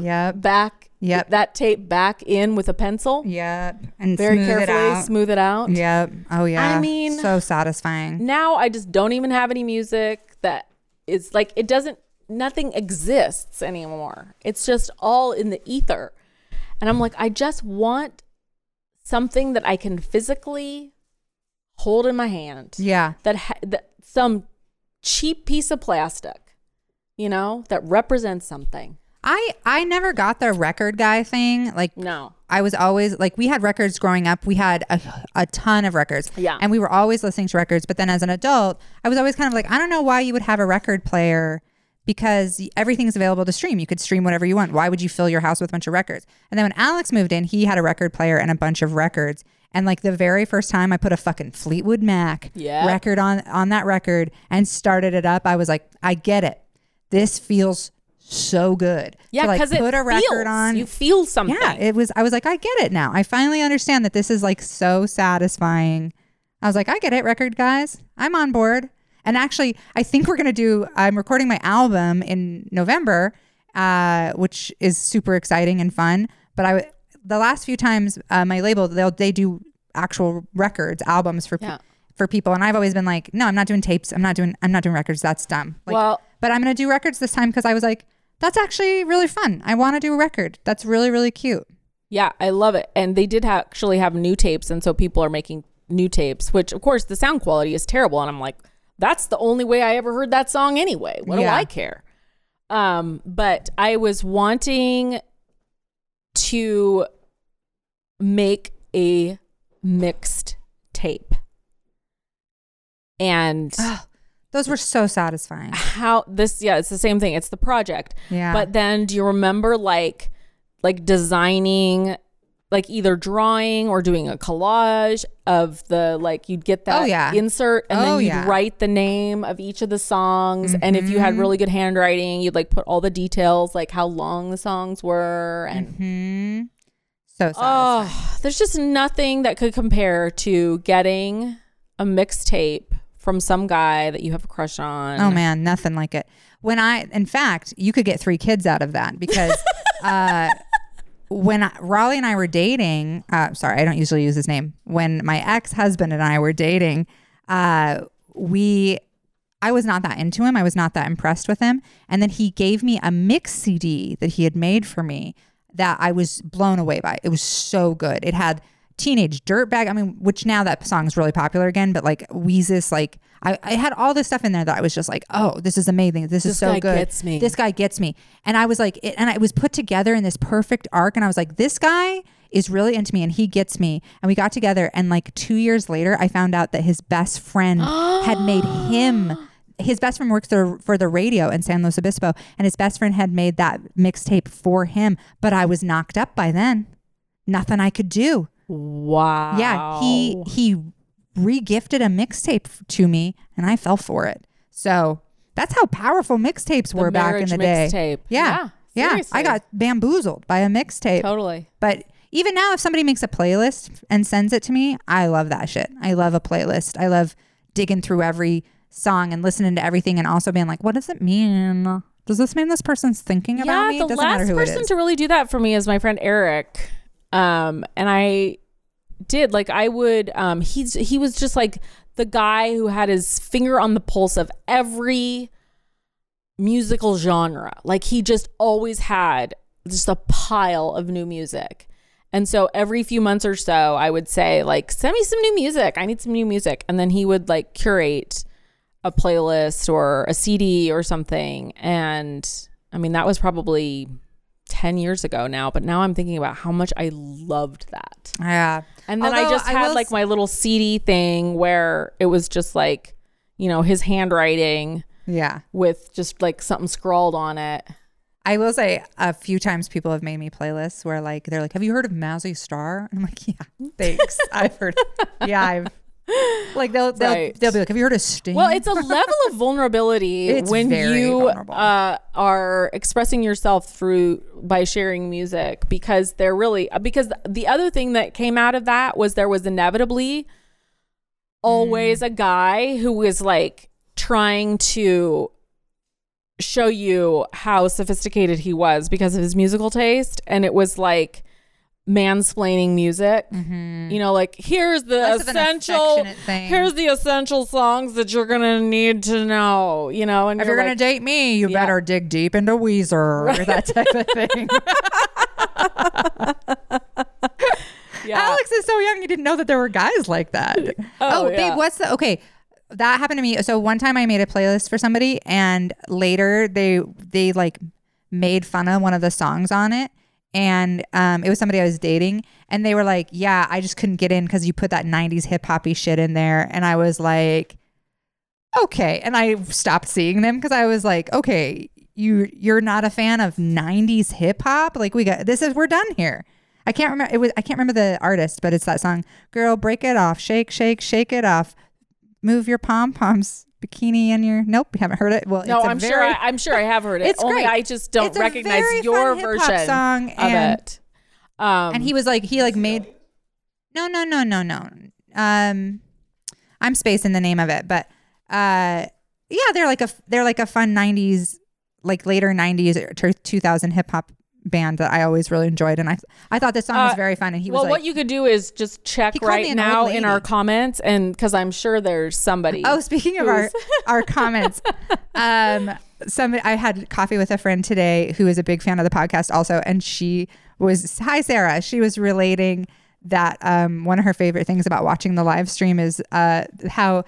Yep. back, Yep. that tape back in with a pencil, Yep. And very smooth it carefully, out. smooth it out. Yep. Oh yeah. I mean- so satisfying. Now I just don't even have any music that is like it doesn't. Nothing exists anymore. It's just all in the ether, and I'm like, I just want something that I can physically hold in my hand. Yeah. that, ha- that some cheap piece of plastic, you know, that represents something. I I never got the record guy thing. Like No. I was always like we had records growing up. We had a, a ton of records. Yeah. And we were always listening to records, but then as an adult, I was always kind of like I don't know why you would have a record player because everything's available to stream. You could stream whatever you want. Why would you fill your house with a bunch of records? And then when Alex moved in, he had a record player and a bunch of records. And like the very first time I put a fucking Fleetwood Mac Yeah. record on on that record and started it up, I was like, I get it. This feels so good. Yeah, like, because it put a record feels- on. You feel something. Yeah, it was. I was like, I get it now. I finally understand that this is like so satisfying. I was like, I get it, record guys. I'm on board. And actually, I think we're gonna do. I'm recording my album in November, uh, which is super exciting and fun. But I, the last few times, uh, my label they'll they do actual records, albums for pe- Yeah. for people, and I've always been like, no, I'm not doing tapes. I'm not doing. I'm not doing records. That's dumb. Like, Well- but I'm gonna do records this time because I was like, that's actually really fun. I want to do a record. That's really really cute. Yeah, I love it. And they did ha- actually have new tapes. And so people are making new tapes, which of course the sound quality is terrible. And I'm like, that's the only way I ever heard that song anyway. What Yeah. do I care? Um, but I was wanting to make a mixed tape. And Those were so satisfying. how this yeah it's the same thing it's the project Yeah. but then do you remember like like designing like either drawing or doing a collage of the like you'd get that Oh, yeah. insert and Oh, then you'd yeah. write the name of each of the songs and if you had Mm-hmm. really good handwriting you'd like put all the details like how long the songs were and hmm So satisfying. Oh, there's just nothing that could compare to getting a mixtape from some guy that you have a crush on. Oh man, nothing like it. When I, in fact, you could get three kids out of that because uh, when I, Raleigh and I were dating, uh, sorry, I don't usually use his name. When my ex husband and I were dating, uh, we, I was not that into him. I was not that impressed with him. And then he gave me a mix CD that he had made for me that I was blown away by. It was so good. It had teenage dirtbag. I mean, which now that song is really popular again, but like Weezus, like I, I had all this stuff in there that I was just like, oh, this is amazing. This, is This so guy good. gets me. This guy gets me. And I was like, it, and it was put together in this perfect arc. And I was like, this guy is really into me and he gets me. And we got together. And like two years later, I found out that his best friend had made him. His best friend works for, for the radio in San Luis Obispo, and his best friend had made that mixtape for him. But I was knocked up by then. Nothing I could do. Wow. Yeah, he he regifted a mixtape to me, and I fell for it. So That's how powerful mixtapes were back in the day. mixtape. Yeah. Yeah, Yeah. I got bamboozled by a mixtape. Totally. But even now, if somebody makes a playlist and sends it to me, I love that shit. I love a playlist. I love digging through every song and listening to everything and also being like, what does it mean? Does this mean this person's thinking about yeah, me? the Doesn't matter last who it person to really do that for me is my friend Eric. Um, and I did like I would. Um, he's he was just like the guy who had his finger on the pulse of every musical genre. Like he just always had just a pile of new music. And so every few months or so, I would say, like, send me some new music. I need some new music. And then he would like curate a playlist or a CD or something. And I mean, that was probably 10 years ago now, but now I'm thinking about how much I loved that. yeah. And then I Although just I had like my little CD thing where it was just like, you know, his handwriting Yeah. with just like something scrawled on it. I will say a few times people have made me playlists where like they're like, "Have you heard of Mazzy Star?" And I'm like, "Yeah, thanks. I've heard. Yeah, I've like they'll they'll, Right. they'll be like, "Have you heard of Sting?" Well, it's a level of vulnerability It's when you uh, are expressing yourself through by sharing music because they're really because the other thing that came out of that was there was inevitably always a guy who was like trying to show you how sophisticated he was because of his musical taste and it was like mansplaining music mm-hmm. you know like here's the Less essential here's the essential songs that you're gonna need to know you know and if you're you're gonna date me, you Yeah. better dig deep into Weezer or that type of thing. yeah Alex is so young; he didn't know that there were guys like that. Oh, Oh, yeah. babe, what's the okay? That happened to me. So one time I made a playlist for somebody, and later they they like made fun of one of the songs on it, and um, it was somebody I was dating, and they were like, "Yeah, I just couldn't get in because you put that '90s hip hoppy shit in there," and I was like, "Okay," and I stopped seeing them because I was like, "Okay." You you're not a fan of 90s hip hop? Like we got this is we're done here. I can't remember it was I can't remember the artist, but it's that song, Girl, break it off, shake, shake, shake it off. Move your pom poms, bikini in your Nope, we haven't heard it. Well, no it's a i'm sure very- I, i'm sure i have heard it It's only great. i just don't It's recognize your version song, of and- it um and he was like he like made No, no, no, no, no. Um I'm spacing the name of it, but uh yeah, they're like a they're like a fun 90s like later 90s or 2000 hip hop band that I always really enjoyed and I I thought this song was Uh, very fun and he well, was like what you could do is just check He called me right an now in our comments, and because I'm sure there's somebody. Oh, speaking of our our comments, um, some I had coffee with a friend today who is a big fan of the podcast also, and she was hi Sarah. She was relating that um, one of her favorite things about watching the live stream is uh, how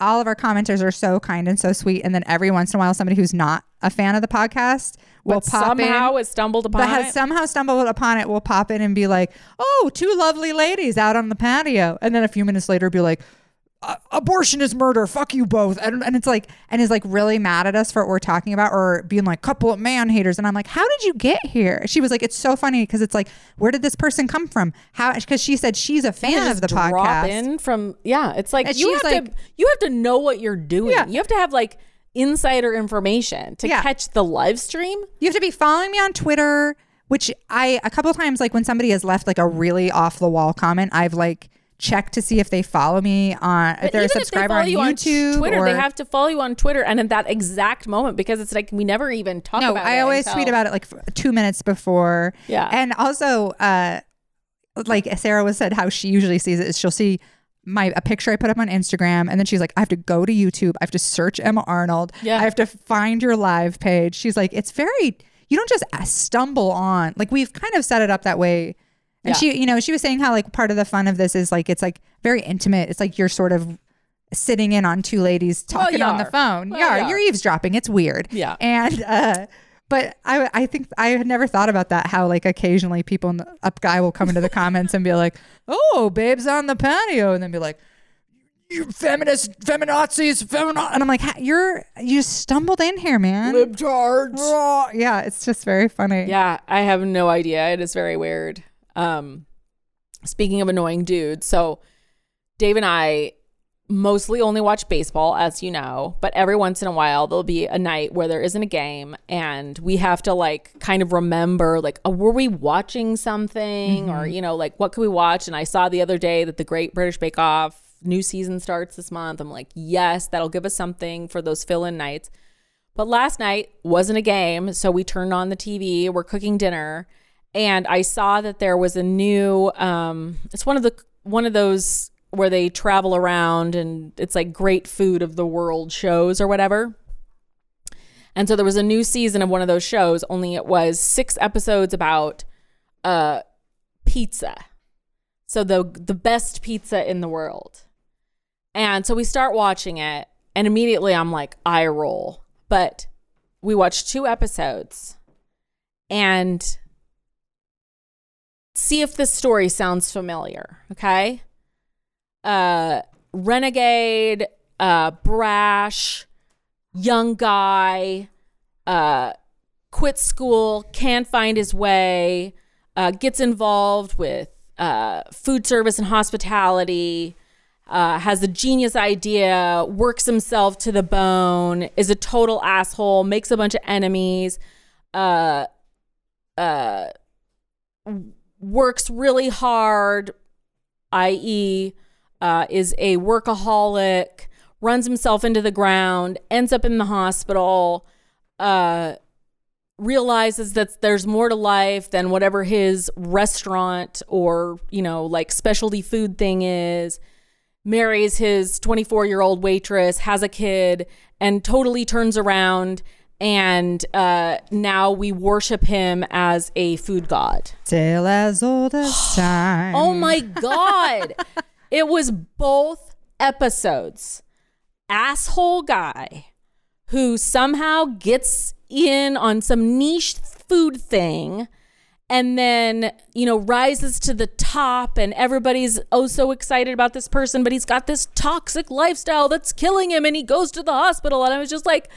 all of our commenters are so kind and so sweet, and then every once in a while somebody who's not a fan of the podcast will but pop somehow in. it stumbled upon That has it. somehow stumbled upon it will pop in and be like, "Oh, two lovely ladies out on the patio," and then a few minutes later be like, "Uh, "Abortion is murder. Fuck you both," and, and it's like, and is like really mad at us for what we're talking about, or being like, "Couple of man haters," and I'm like, "How did you get here?" She was like, "It's so funny because it's like, where did this person come from? How?" Because she said she's a fan of the drop podcast. in from yeah. It's like And you have like- to you have to know what you're doing. Yeah. You have to have like insider information to Yeah. catch the live stream. You have to be following me on Twitter, which I a couple of times like when somebody has left like a really off the wall comment, I've like checked to see if they follow me on if they're a subscriber if they follow on you YouTube on Twitter, or they have to follow you on Twitter and at that exact moment because it's like we never even talk no, about I it I always until- tweet about it like two minutes before. Yeah. and also uh, like Sarah was said how she usually sees it is she'll see my a picture I put up on Instagram and then she's like I have to go to YouTube I have to search Emma Arnold Yeah. I have to find your live page she's like it's very you don't just stumble on like we've kind of set it up that way and Yeah. she you know she was saying how like part of the fun of this is like it's like very intimate it's like you're sort of sitting in on two ladies talking you on the phone Well, yeah you're eavesdropping it's weird Yeah. and uh but I, I think I had never thought about that. How like occasionally people, in the, a guy will come into the comments and be like, "Oh, babes on the patio," and then be like, "You feminist, feminazis, feminazi," and I'm like, "You're you stumbled in here, man." libtards. Oh, yeah, it's just very funny. Yeah, I have no idea. It is very weird. Um, speaking of annoying dudes, so Dave and I mostly only watch baseball, as you know, but every once in a while there'll be a night where there isn't a game and we have to like kind of remember like, oh, were we watching something or, you know, like what could we watch? And I saw the other day that the Great British Bake Off new season starts this month. I'm like, yes, that'll give us something for those fill in nights. But last night wasn't a game, so we turned on the TV. We're cooking dinner, and I saw that there was a new. Um, it's one of the one of those where they travel around and it's like great food of the world shows or whatever. And so there was a new season of one of those shows. Only it was six episodes about uh, pizza. So the the best pizza in the world. And so we start watching it, and immediately I'm like, eye roll. But we watched two episodes and see if this story sounds familiar. Okay. Uh, renegade, uh, brash, young guy, uh, quit school, can't find his way, uh, gets involved with uh, food service and hospitality, uh, has a genius idea, works himself to the bone, is a total asshole, makes a bunch of enemies, uh, uh, works really hard, i.e., uh, is a workaholic, runs himself into the ground, ends up in the hospital, uh, realizes that there's more to life than whatever his restaurant or, you know, like specialty food thing is, marries his 24 year old waitress, has a kid, and totally turns around. And uh, now we worship him as a food god. Tale as old as time. Oh my God. it was both episodes. Asshole guy who somehow gets in on some niche food thing and then, you know, rises to the top and everybody's oh so excited about this person, but he's got this toxic lifestyle that's killing him and he goes to the hospital. And I was just like,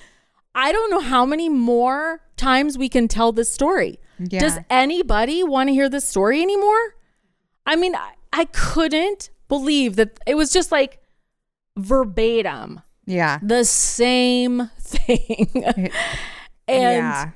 I don't know how many more times we can tell this story. Yeah. Does anybody want to hear this story anymore? I mean, I, I couldn't believe that it was just like verbatim Yeah. the same thing. and yeah.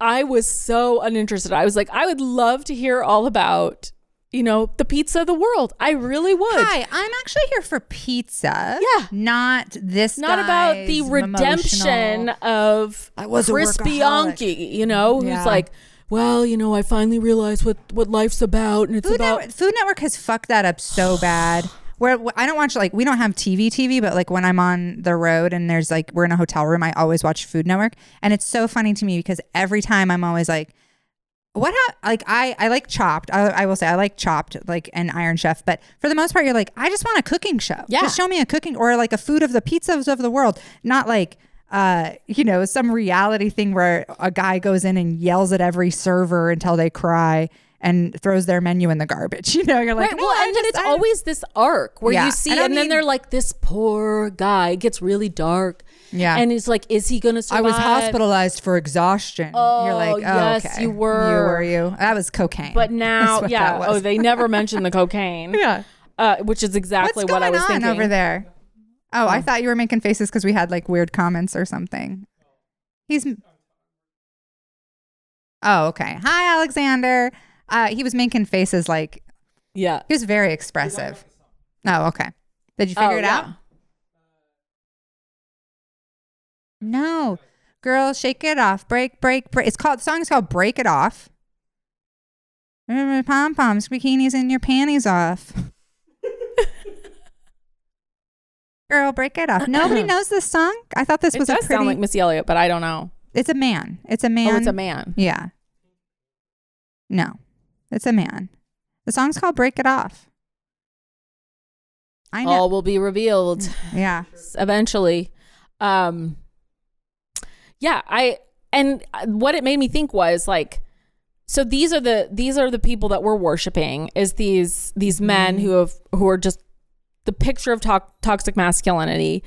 I was so uninterested. I was like, I would love to hear all about, you know, the pizza of the world. I really would. Hi, I'm actually here for pizza. Yeah. Not this. Not about the redemption emotional- of I was a Chris workaholic. Bianco, you know, Yeah. who's like, well, you know, I finally realized what what life's about, and it's Food about Network, Food Network has fucked that up so bad. Where I don't watch like we don't have TV TV, but like when I'm on the road and there's like we're in a hotel room, I always watch Food Network, and it's so funny to me because every time I'm always like, what ha- like I I like Chopped. I, I will say I like Chopped like an Iron Chef, but for the most part, you're like I just want a cooking show. Yeah. just show me a cooking or like a food of the pizzas of the world, not like uh you know some reality thing where a guy goes in and yells at every server until they cry and throws their menu in the garbage. You know, you're like, right. no, well, I and then it's I- always this arc where Yeah. you see, don't and then they're like, this poor guy it gets really dark. Yeah. and it's like, is he gonna survive? I was hospitalized for exhaustion. You're like, Oh, oh, yes, okay. you were. You were you. That was cocaine. But now, yeah. Oh, they never mentioned the cocaine. yeah. uh, which is exactly What's what going I was on thinking over there? Oh, I thought you were making faces because we had like weird comments or something. He's. Oh, okay. Hi, Alexander. Uh, he was making faces like Yeah. he was very expressive. Oh, okay. Did you figure Oh, it yeah. out? No, girl, shake it off. Break, break, break. It's called. The song is called "Break It Off." Pom poms, bikinis, and your panties off. Girl, break it off. Nobody knows this song. I thought this It was does a pretty. sound like Missy Elliott, but I don't know. it's a man. It's a man. Oh, it's a man. Yeah. No, it's a man. The song's called "Break It Off." I know. All will be revealed Yeah. eventually. Um, yeah, I and uh, what it made me think was like, so these are the these are the people that we're worshiping is these these men mm-hmm. who have who are just the picture of to- toxic masculinity,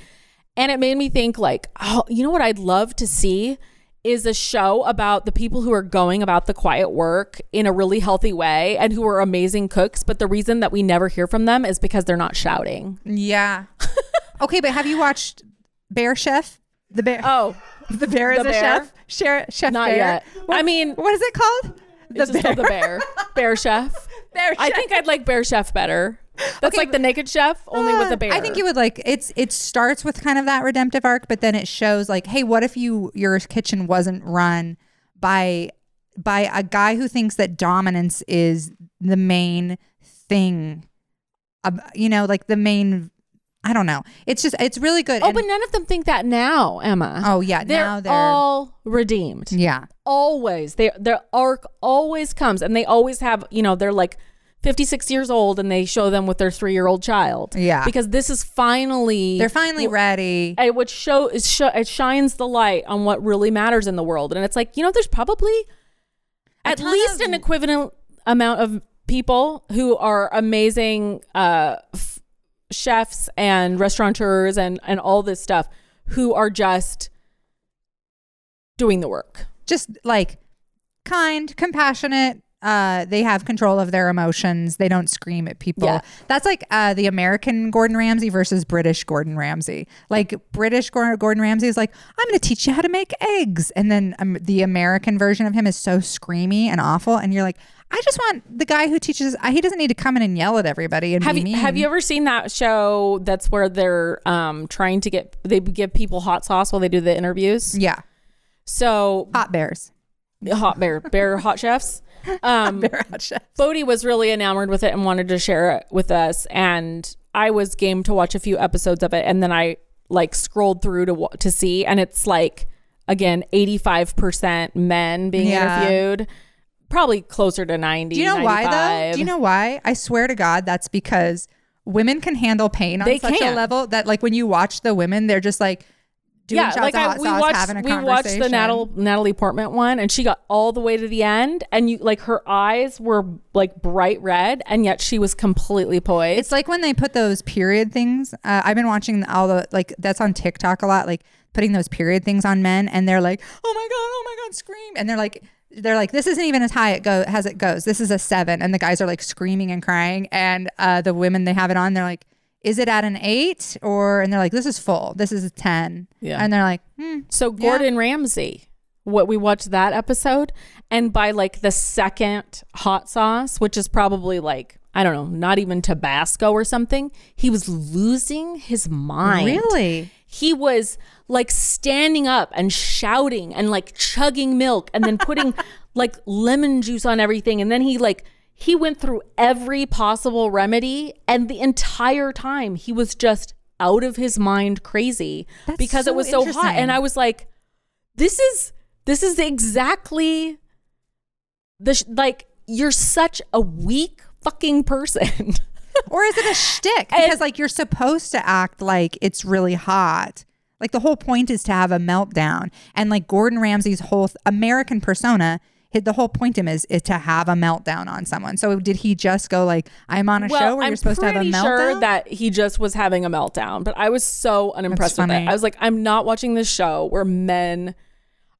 and it made me think like, oh, you know what I'd love to see is a show about the people who are going about the quiet work in a really healthy way and who are amazing cooks but the reason that we never hear from them is because they're not shouting Yeah. Okay, but have you watched Bear Chef? The bear. Oh, the bear is The a Bear? chef. Chef, chef not Bear. yet. What, I mean, what is it called? The it's just called the bear. Bear chef. Bear Chef. I think I'd like bear chef better. That's Okay, like the naked chef, only with the bear. I think you would like it's it starts with kind of that redemptive arc, but then it shows like, hey, what if you your kitchen wasn't run by by a guy who thinks that dominance is the main thing, um, you know, like the main. I don't know. It's just it's really good. Oh, And- but none of them think that now, Emma. oh yeah, they're, now they're all redeemed. yeah. Always. They their arc always comes and they always have, you know, they're like 56 years old and they show them with their 3-year-old child. Yeah. Because this is finally They're finally ready. it would show it, sh- it shines the light on what really matters in the world and it's like you know there's probably at least of- an equivalent amount of people who are amazing uh, f- chefs and restaurateurs and and all this stuff who are just doing the work just like kind, compassionate. Uh, they have control of their emotions. They don't scream at people. Yeah. That's like uh, the American Gordon Ramsay versus British Gordon Ramsay. Like British Gordon Ramsay is like, I'm going to teach you how to make eggs, and then um, the American version of him is so screamy and awful, and you're like, I just want the guy who teaches. He doesn't need to come in and yell at everybody and have be you have you ever seen that show that's where they're um trying to get they give people hot sauce while they do the interviews Yeah, so hot bears. hot bear bear hot chefs um Bear hot chefs. Bodie was really enamored with it and wanted to share it with us. And I was game to watch a few episodes of it. And then I like scrolled through to to see, and it's like again, eighty five percent men being Yeah. interviewed, probably closer to ninety. Do you know why though? Do you know why? I swear to God, that's because women can handle pain on They such can. a level that like when you watch the women, they're just like doing yeah, shots like of I, we sauce, watched having a we watched the Natalie Portman one, and she got all the way to the end, and you like her eyes were like bright red, and yet she was completely poised. It's like when they put those period things. Uh, I've been watching all the like that's on TikTok a lot, like putting those period things on men, and they're like, "Oh my god, oh my god, scream!" And they're like, they're like, "This isn't even as high it go as it goes. This is a seven. and the guys are like screaming and crying, and uh, the women they have it on, they're like, "Is it at an eight or?" And they're like, "This is full. This is a 10. Yeah. and they're like, hmm. So Gordon Ramsay, what we watched that episode, and by like the second hot sauce, which is probably like I don't know, not even Tabasco or something, he was losing his mind. Really? He was like standing up and shouting and like chugging milk and then putting like lemon juice on everything, and then he like. He went through every possible remedy, and the entire time he was just out of his mind crazy That's because it was so hot. And I was like, this is this is exactly the sh- like you're such a weak fucking person. Or is it a shtick? Because like you're supposed to act like it's really hot. Like the whole point is to have a meltdown. And like Gordon Ramsay's whole th- American persona, the whole point of him is, is to have a meltdown on someone. So did he just go like, I'm on a show where I'm you're supposed to have a meltdown? sure that he just was having a meltdown, but I was so unimpressed with it. I was like, I'm not watching this show where men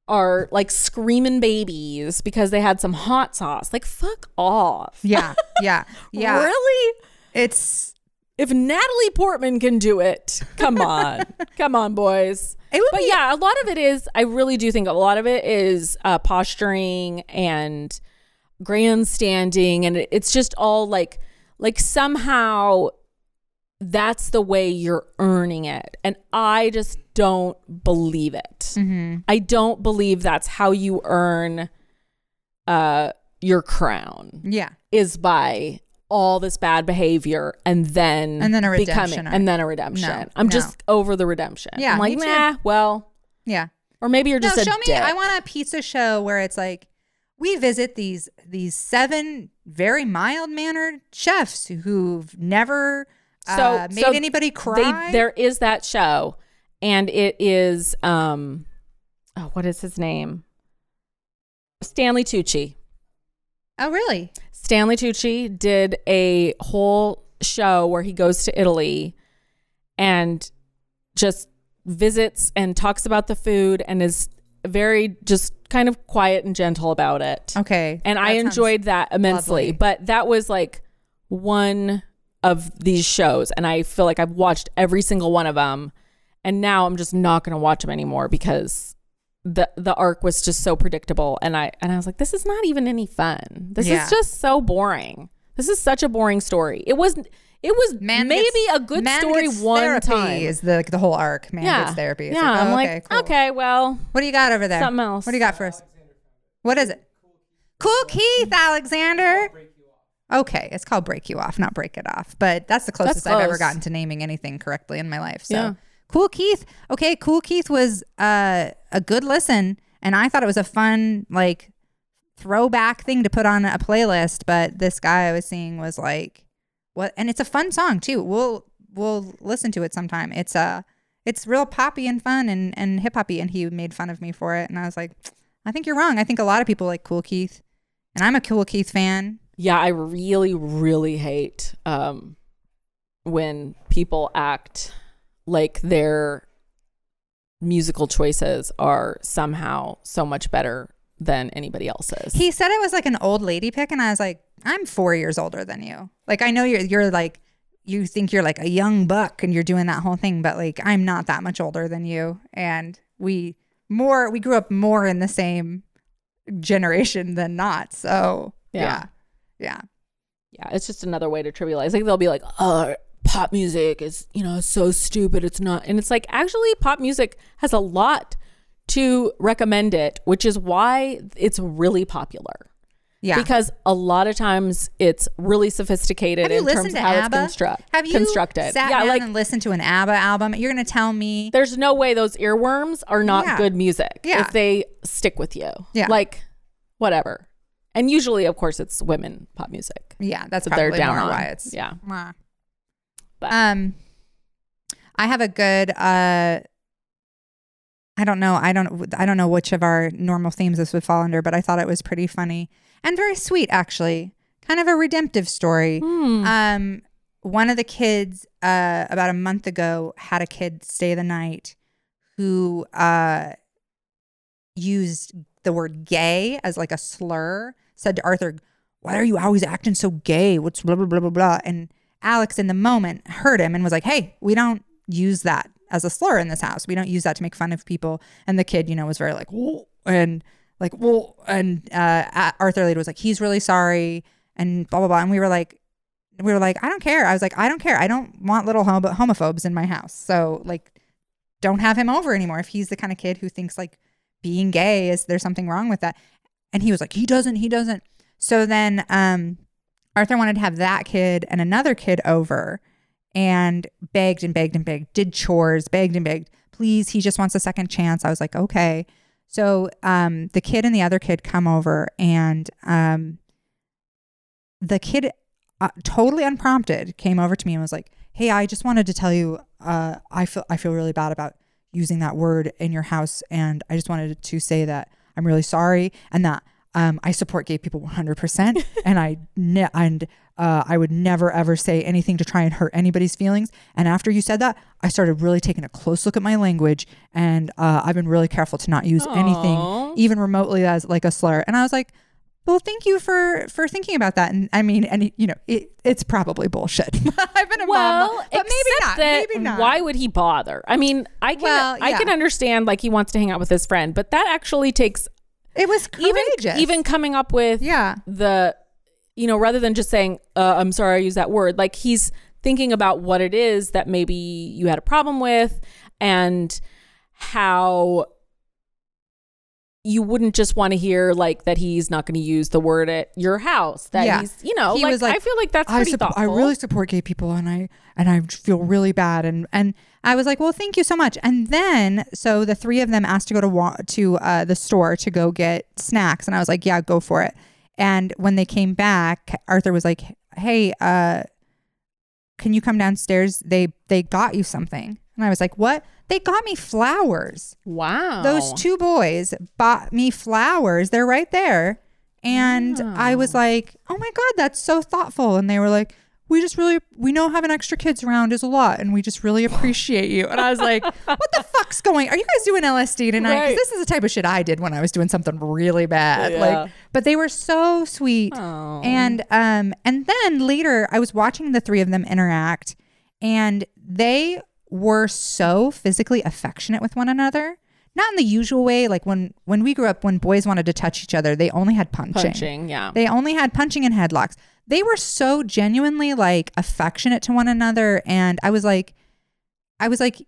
are like screaming babies because they had some hot sauce. Like, fuck off. yeah, yeah, yeah. Really? It's If Natalie Portman can do it, come on, come on, boys. But be- yeah, a lot of it is. I really do think a lot of it is uh, posturing and grandstanding, and it's just all like, like somehow that's the way you're earning it, and I just don't believe it. I don't believe that's how you earn uh, your crown yeah. is by all this bad behavior and then And then a becoming redemption. and then a redemption. No, I'm no. just over the redemption. Yeah, I'm like, nah, well, Yeah. or maybe you're just no, show me. dick. I want a pizza show where it's like we visit these these seven very mild mannered chefs who've never uh, made so anybody they- cry. there is that show, and it is um, oh, what is his name? Stanley Tucci. oh, really? Stanley Tucci did a whole show where he goes to Italy and just visits and talks about the food and is very just kind of quiet and gentle about it. Okay. And That I enjoyed that immensely. lovely. But that was like one of these shows and I feel like I've watched every single one of them and now I'm just not going to watch them anymore because the the arc was just so predictable and I and I was like this is not even any fun. This Yeah. is just so boring. This is such a boring story. It was it was Man maybe gets- a good man story gets one time. Is the the whole arc? Man yeah. gets therapy. It's yeah, like, oh, I'm oh, like okay, cool. okay, well, What do you got over there? Something else. What do you got for us? What is it? Cool Keith Alexander. Okay, it's called Break You Off, not Break It Off. But that's the closest I've ever gotten to naming anything correctly in my life. So Yeah. Cool Keith. Okay, Cool Keith was uh, a good listen, and I thought it was a fun like throwback thing to put on a playlist. But this guy I was seeing was like, what? And it's a fun song too. We'll we'll listen to it sometime. It's uh it's real poppy and fun and and hip hoppy. And he made fun of me for it, and I was like, I think you're wrong. I think a lot of people like Cool Keith, and I'm a Cool Keith fan. Yeah, I really, really hate um, when people act like their musical choices are somehow so much better than anybody else's. He said it was like an old lady pick, and I was like, I'm four years older than you. Like I know you're you're like you think you're like a young buck and you're doing that whole thing, but like I'm not that much older than you, and we more we grew up more in the same generation than not. So Yeah. yeah, yeah. yeah, it's just another way to trivialize. Like they'll be like, "Oh, pop music is you know so stupid. It's not," and it's like actually, pop music has a lot to recommend it, which is why it's really popular. Yeah. Because a lot of times it's really sophisticated in terms of how ABBA? it's construct, Have you constructed. sat yeah, down like and listened to an ABBA album? You're gonna tell me there's no way those earworms are not Yeah. good music Yeah. if they stick with you. Yeah. Like whatever. And usually, of course, it's women pop music. Yeah, that's that they're down more on. why it's Yeah. Mwah. But- Um, I have a good. uh I don't know. I don't. I don't know which of our normal themes this would fall under, but I thought it was pretty funny and very sweet, actually. Kind of a redemptive story. Hmm. Um, one of the kids, uh, about a month ago, had a kid stay the night who uh used the word gay as like a slur. Said to Arthur, "Why are you always acting so gay? What's blah blah blah blah blah?" And Alex, in the moment, heard him and was like, "Hey, we don't use that as a slur in this house. We don't use that to make fun of people." And the kid, you know, was very like, "Whoa," and like, "Whoa," and uh, Arthur later was like, "He's really sorry," and blah blah blah. And we were like, we were like, I don't care. I was like, I don't care. I don't want little homo- homophobes in my house. So like, don't have him over anymore. If he's the kind of kid who thinks like being gay is there's something wrong with that. And he was like, he doesn't, he doesn't. So then um, Arthur wanted to have that kid and another kid over and begged and begged and begged, did chores, begged and begged. Please, he just wants a second chance. I was like, okay. So um, the kid and the other kid come over and um, the kid uh, totally unprompted came over to me and was like hey i just wanted to tell you uh, i feel i feel really bad about using that word in your house and i just wanted to say that i'm really sorry and that um, i support gay people 100% and i ne- and uh, i would never ever say anything to try and hurt anybody's feelings and after you said that i started really taking a close look at my language and uh, i've been really careful to not use anything even remotely as like a slur and i was like well, thank you for for thinking about that. And I mean, and you know, it, it's probably bullshit. I've been a well, mom, but maybe not. That maybe not. Why would he bother? I mean, I can Well, I can understand like he wants to hang out with his friend, but that actually takes It was courageous. even even coming up with yeah, the you know rather than just saying uh, i'm sorry i use that word like he's thinking about what it is that maybe you had a problem with and how you wouldn't just want to hear like that he's not going to use the word at your house that Yeah. he's you know He like, was like, i feel like that's I pretty sup- I really support gay people, and I and I feel really bad. And and I was like, well, thank you so much. And then so the three of them asked to go to wa- to uh, the store to go get snacks, and I was like, yeah, go for it. And when they came back, Arthur was like, hey, uh, can you come downstairs? They they got you something, and I was like, what? They got me flowers. wow Those two boys bought me flowers. They're right there. And I was like, oh my God, that's so thoughtful. And they were like, we just really we know having extra kids around is a lot and we just really appreciate you. And I was like, what the fuck's going? Are you guys doing LSD tonight? Because Right. this is the type of shit I did when I was doing something really bad. Yeah. Like, but they were so sweet. Oh. And um and then later I was watching the three of them interact and they were so physically affectionate with one another. Not in the usual way like when when we grew up when boys wanted to touch each other, they only had punching. punching. Yeah. They only had punching and headlocks. They were so genuinely like affectionate to one another. And I was like, I was like,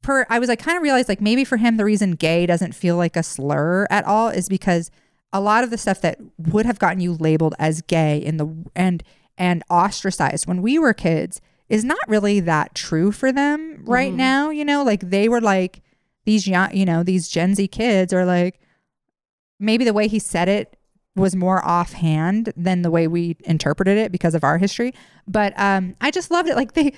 per, I was like, kind of realized like maybe for him, the reason gay doesn't feel like a slur at all is because a lot of the stuff that would have gotten you labeled as gay in the, and, and ostracized when we were kids is not really that true for them right mm. now. You know, like they were like these young, you know, these Gen Z kids are like, maybe the way he said it was more offhand than the way we interpreted it because of our history. But um, I just loved it. Like the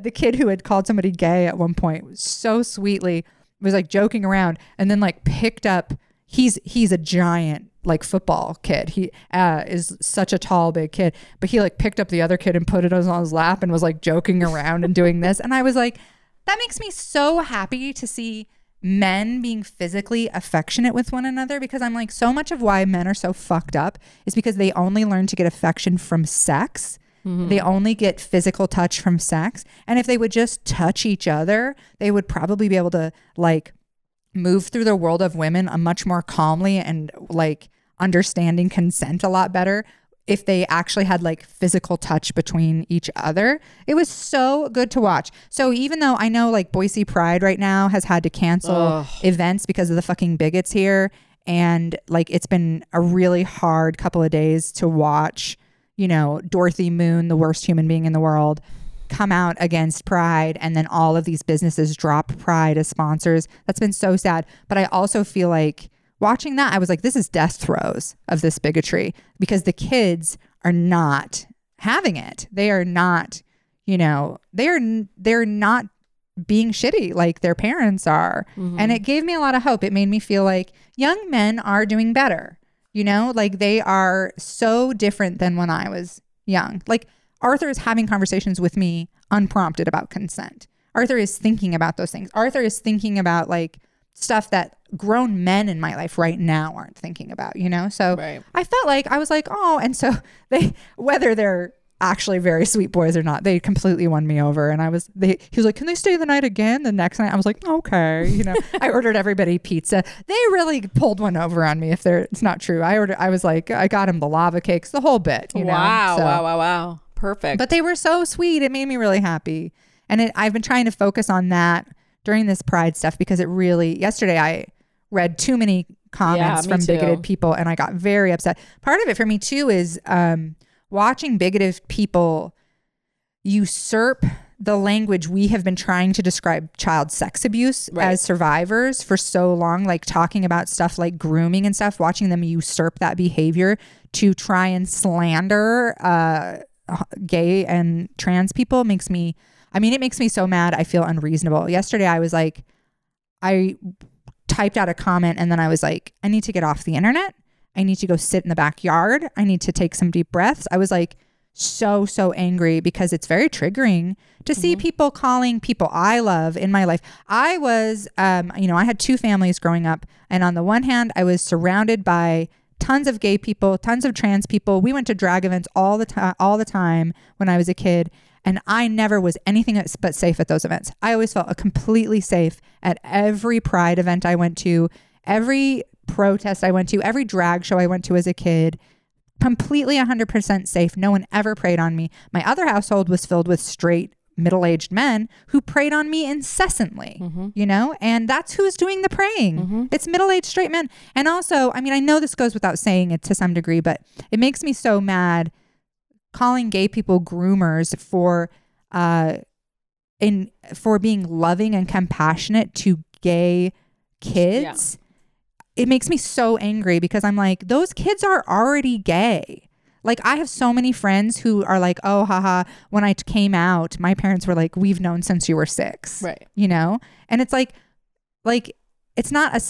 the kid who had called somebody gay at one point was so sweetly was like joking around and then like picked up. He's he's a giant like football kid. He uh, is such a tall big kid, but he like picked up the other kid and put it on his lap and was like joking around and doing this. And I was like, that makes me so happy to see men being physically affectionate with one another because I'm like, so much of why men are so fucked up is because they only learn to get affection from sex. Mm-hmm. They only get physical touch from sex. And if they would just touch each other, they would probably be able to like move through the world of women a much more calmly and like understanding consent a lot better if they actually had like physical touch between each other. It was so good to watch. So even though I know like Boise Pride right now has had to cancel events because of the fucking bigots here and like it's been a really hard couple of days to watch, you know, Dorothy Moon, the worst human being in the world, come out against Pride and then all of these businesses drop Pride as sponsors. That's been so sad. But I also feel like watching that, I was like, this is death throes of this bigotry because the kids are not having it. They are not, you know, they're they're not being shitty like their parents are. Mm-hmm. And it gave me a lot of hope. It made me feel like young men are doing better. You know, like they are so different than when I was young. Like Arthur is having conversations with me unprompted about consent. Arthur is thinking about those things. Arthur is thinking about like stuff that grown men in my life right now aren't thinking about, you know? So Right. I felt like I was like, oh, and so they whether they're actually very sweet boys or not, they completely won me over. And I was they he was like, Can they stay the night again the next night? I was like, Okay, you know. I ordered everybody pizza. They really pulled one over on me if they're it's not true. I ordered I was like, I got him the lava cakes, the whole bit, you know. wow, So- wow, wow, wow. Perfect. but they were so sweet. It made me really happy. And it, I've been trying to focus on that during this pride stuff because it really, yesterday I read too many comments Yeah, from bigoted people and I got very upset. Part of it for me too is um, watching bigoted people usurp the language we have been trying to describe child sex abuse Right. as survivors for so long, like talking about stuff like grooming and stuff, watching them usurp that behavior to try and slander uh, gay and trans people makes me, I mean, it makes me so mad. I feel unreasonable. Yesterday, I was like, I typed out a comment and then I was like, I need to get off the internet. I need to go sit in the backyard. I need to take some deep breaths. I was like so, so angry because it's very triggering to see people calling people I love in my life. I was, um, you know, I had two families growing up. And on the one hand, I was surrounded by tons of gay people, tons of trans people. We went to drag events all the time, all the time when I was a kid. And I never was anything but safe at those events. I always felt completely safe at every pride event I went to, every protest I went to, every drag show I went to as a kid. Completely 100% safe. No one ever preyed on me. My other household was filled with straight middle aged men who preyed on me incessantly, you know? And that's who's doing the praying. It's middle aged straight men. And also, I mean, I know this goes without saying it to some degree, but it makes me so mad calling gay people groomers for uh in for being loving and compassionate to gay kids it makes me so angry because i'm like those kids are already gay like i have so many friends who are like oh haha when i came out my parents were like we've known since you were six Right. you know and it's like like it's not a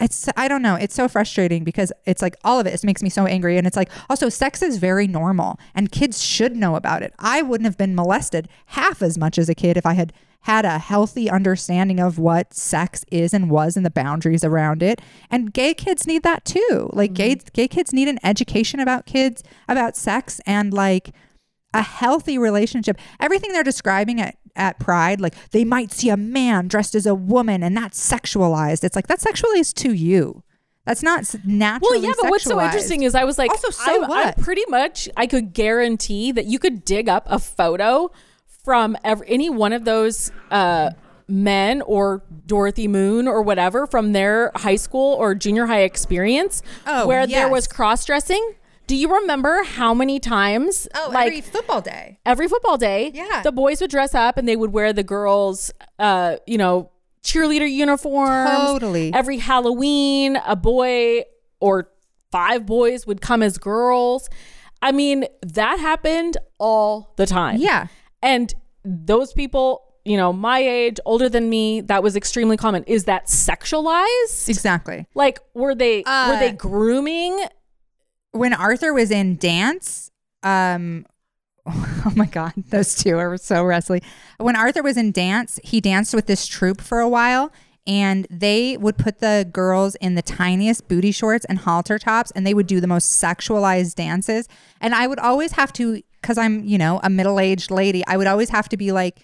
it's I don't know. It's so frustrating because it's like all of it, it makes me so angry. And it's like also sex is very normal and kids should know about it. I wouldn't have been molested half as much as a kid if I had had a healthy understanding of what sex is and was and the boundaries around it. And gay kids need that too. Like gay mm-hmm. gay kids need an education about kids, about sex and like a healthy relationship. Everything they're describing at at Pride, like they might see a man dressed as a woman and that's sexualized. It's like that's sexualized to you. That's not naturally. Well, yeah, but what's so interesting is I was like, Also, so I'm, what? I'm pretty much, I could guarantee that you could dig up a photo from every, any one of those uh, men or Dorothy Moon or whatever from their high school or junior high experience Oh, where there was cross dressing. Do you remember how many times, Oh, like every football day. every football day, Yeah. the boys would dress up and they would wear the girls, uh, you know, cheerleader uniforms. Totally. Every Halloween, a boy or five boys would come as girls. I mean, that happened all the time. Yeah. And those people, you know, my age, older than me, that was extremely common. Is that sexualized? Exactly. Like, were they were Uh, they grooming? when Arthur was in dance, um, oh my God, those two are so wrestling. When Arthur was in dance, he danced with this troupe for a while. And they would put the girls in the tiniest booty shorts and halter tops, and they would do the most sexualized dances. And I would always have to, because I'm, you know, a middle aged lady, I would always have to be like,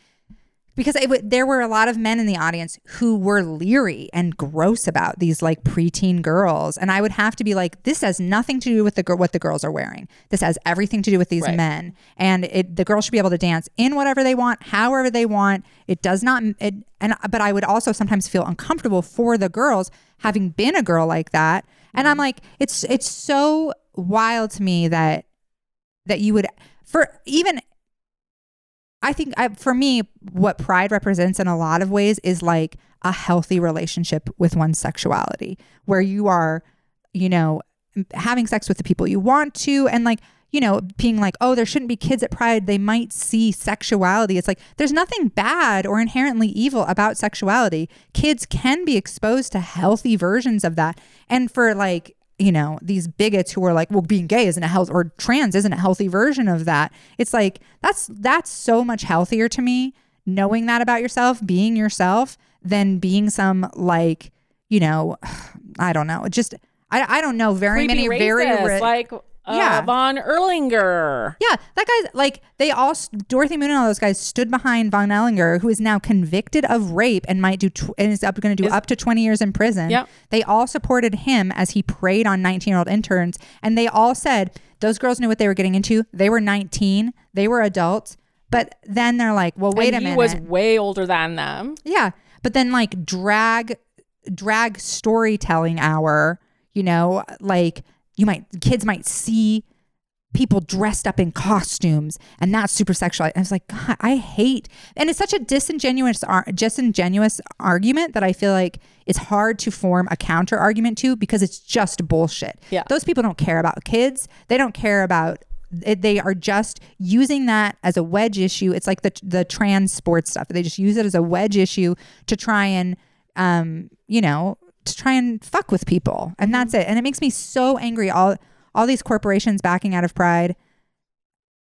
because it would, there were a lot of men in the audience who were leery and gross about these like preteen girls, and I would have to be like, "This has nothing to do with the gir- what the girls are wearing. This has everything to do with these Right. men, and it, the girls should be able to dance in whatever they want, however they want. It does not. It, and uh, but I would also sometimes feel uncomfortable for the girls having been a girl like that, and I'm mm-hmm. like, it's it's so wild to me that that you would for even I think I, for me, what pride represents in a lot of ways is like a healthy relationship with one's sexuality, where you are, you know, having sex with the people you want to, and like, you know, being like, oh, there shouldn't be kids at pride. They might see sexuality. It's like, there's nothing bad or inherently evil about sexuality. Kids can be exposed to healthy versions of that. And for like, you know, these bigots who are like, well, being gay isn't a health or trans isn't a healthy version of that. It's like that's that's so much healthier to me, knowing that about yourself, being yourself, than being some like, you know, I don't know. Just I, I don't know very Creepy many very ri- like uh, Yeah. Von Ehlinger. yeah, that guy's like they all Dorothy Moon and all those guys stood behind Von Ehlinger, who is now convicted of rape and might do tw- and is up going to do Is- up to twenty years in prison. Yep. They all supported him as he preyed on nineteen year old interns, and they all said those girls knew what they were getting into. They were nineteen, they were adults, but then they're like, well, wait and a he minute, He was way older than them. yeah, but then like drag drag storytelling hour, you know, like you might kids might see people dressed up in costumes and that's super sexual. I was like, God, I hate and it's such a disingenuous disingenuous argument that I feel like it's hard to form a counter argument to because it's just bullshit. Yeah. Those people don't care about kids. They don't care about they are just using that as a wedge issue. It's like the the trans sports stuff. They just use it as a wedge issue to try and um, you know, to try and fuck with people. And that's mm-hmm. it. And it makes me so angry all all these corporations backing out of Pride.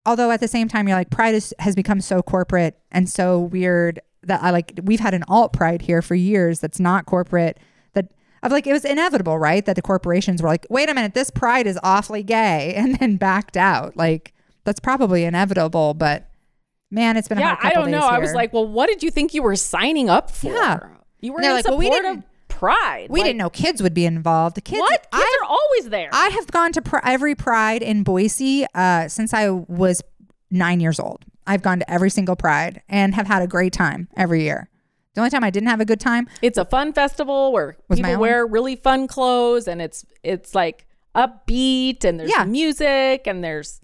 Although at the same time you're like Pride is, has become so corporate and so weird that I like we've had an alt Pride here for years that's not corporate that of like it was inevitable, right? That the corporations were like, "Wait a minute, this Pride is awfully gay," and then backed out. Like that's probably inevitable, but man, it's been a Yeah, I don't know. days I was like, well, what did you think you were signing up for? Yeah. You were in like, well, support we of Pride. we Like, didn't know kids would be involved. The kids, What? Kids I, are always there. I have gone to pr- every Pride in Boise uh, since I was nine years old. I've gone to every single Pride and have had a great time every year. The only time I didn't have a good time it's a fun festival where people wear really fun clothes and it's it's like upbeat and there's Yeah. music and there's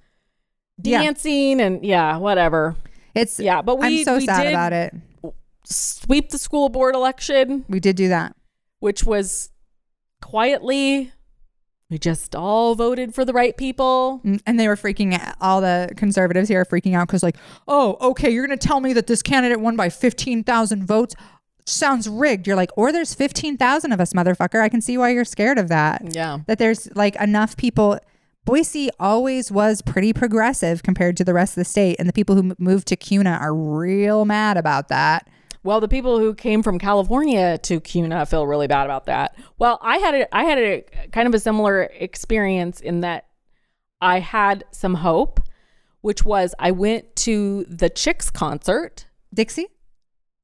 Yeah. dancing and yeah, whatever. It's Yeah, but we I'm so we sad did about it. Sweep the school board election, We did do that. Which was quietly we just all voted for the right people. Mm, And they were freaking out. All the conservatives here are freaking out because, like, oh, okay, you're going to tell me that this candidate won by 15,000 votes. sounds rigged. You're like, or there's 15,000 of us, motherfucker. I can see why you're scared of that. Yeah. That there's like enough people. Boise always was pretty progressive compared to the rest of the state. And the people who m- moved to Kuna are real mad about that. Well, the people who came from California to Kuna feel really bad about that. Well, I had a I had a kind of a similar experience in that I had some hope, which was I went to the Chicks concert. Dixie?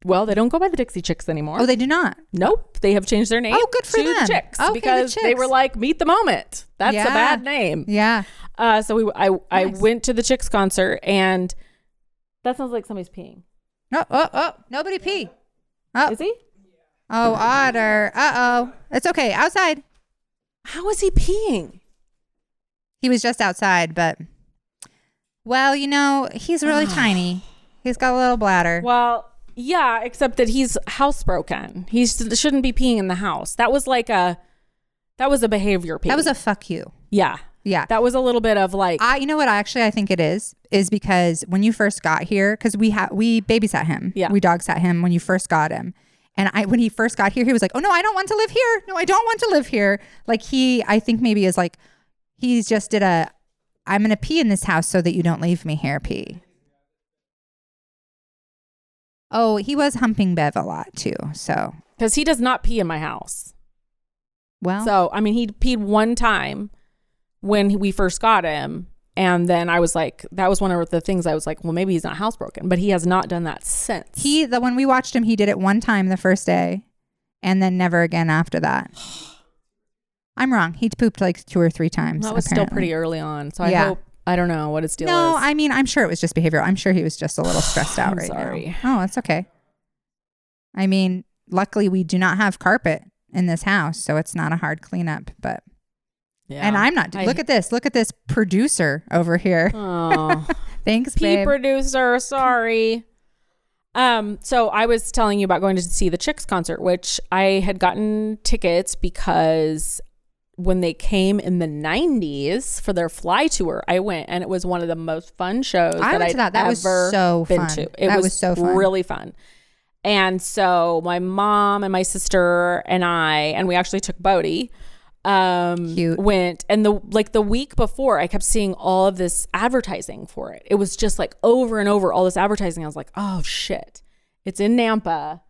Well, they don't go by the Dixie Chicks anymore. Oh, they do not. nope, they have changed their name. Oh, good for to them. The Chicks Okay, the because they were like, meet the moment. That's Yeah. a bad name. Yeah. Uh, so we I I Nice. went to the Chicks concert and that sounds like somebody's peeing. Oh, oh, oh. Nobody pee. Oh, Is he? oh otter. Uh oh. It's okay. Outside. How is he peeing? He was just outside, but well, you know, he's really tiny. He's got a little bladder. Well, yeah, except that he's housebroken. He shouldn't be peeing in the house. That was like a that was a behavior pee. That was a fuck you. yeah. Yeah. That was a little bit of like I, you know what? Actually, I think it is is because when you first got here, because we had we babysat him, Yeah. we dog sat him when you first got him, and I when he first got here, he was like, "Oh no, I don't want to live here. No, I don't want to live here." Like he, I think maybe is like he's just did a, "I'm gonna pee in this house so that you don't leave me here." Pee. Oh, he was humping Bev a lot too. So because he does not pee in my house. well, So I mean, he peed one time when we first got him, and then I was like, that was one of the things I was like, well, maybe he's not housebroken, but he has not done that since. he the when we watched him, he did it one time the first day, and then never again after that. I'm wrong. He pooped like two or three times. that was still pretty early on. So I Yeah. hope I don't know what his deal No, is. I mean, I'm sure it was just behavioral. I'm sure he was just a little stressed out right sorry. now. Oh, it's okay. I mean, luckily we do not have carpet in this house, so it's not a hard cleanup. But yeah. and I'm not. I- look at this. Look at this producer over here. Oh. Thanks, Pee babe. producer, sorry. Um, so I was telling you about going to see the Chicks concert, which I had gotten tickets because when they came in the 90s for their fly tour, I went and it was one of the most fun shows I that I'd to that. That was ever so been fun. to. It That was, was so fun. really fun. And so my mom and my sister and I, and we actually took Bodie, um, Cute. went. And the like the week before, I kept seeing all of this advertising for it. It was just like over and over all this advertising. I was like, oh shit, it's in Nampa,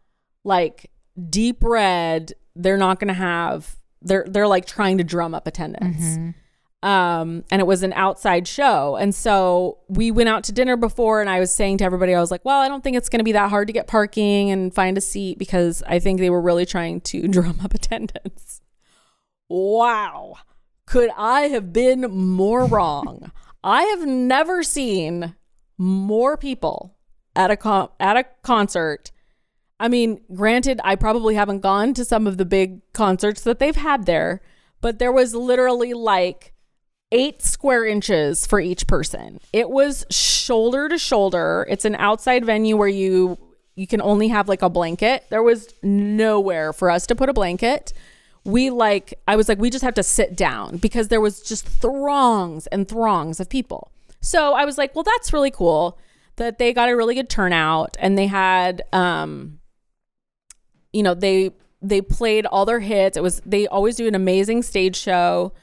like deep red. They're not gonna have. They're they're like trying to drum up attendance Mm-hmm. um, and it was an outside show. And so we went out to dinner before, and I was saying to everybody, I was like, well, I don't think it's going to be that hard to get parking and find a seat because I think they were really trying to drum up attendance. Wow. Could I have been more wrong? I have never seen more people at a con- at a concert. I mean, granted, I probably haven't gone to some of the big concerts that they've had there, but there was literally like eight square inches for each person. It was shoulder to shoulder. It's an outside venue where you you can only have like a blanket. There was nowhere for us to put a blanket. We like I was like we just have to sit down because there was just throngs and throngs of people. So I was like, well that's really cool that they got a really good turnout and they had um you know, they they played all their hits. It was they always do an amazing stage show.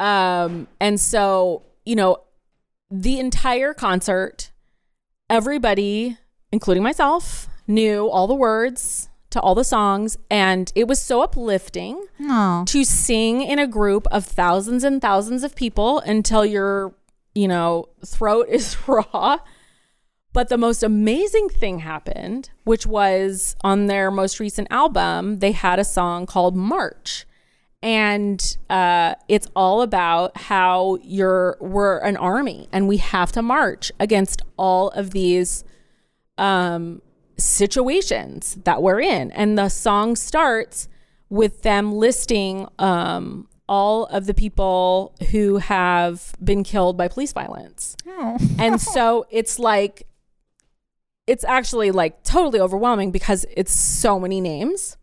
Um, and so, you know, the entire concert, everybody, including myself, knew all the words to all the songs. And it was so uplifting Oh, to sing in a group of thousands and thousands of people until your, you know, throat is raw. But the most amazing thing happened, which was on their most recent album, they had a song called March. And uh, it's all about how you're we're an army and we have to march against all of these um, situations that we're in. And the song starts with them listing um, all of the people who have been killed by police violence. oh. And so it's like, it's actually like totally overwhelming because it's so many names.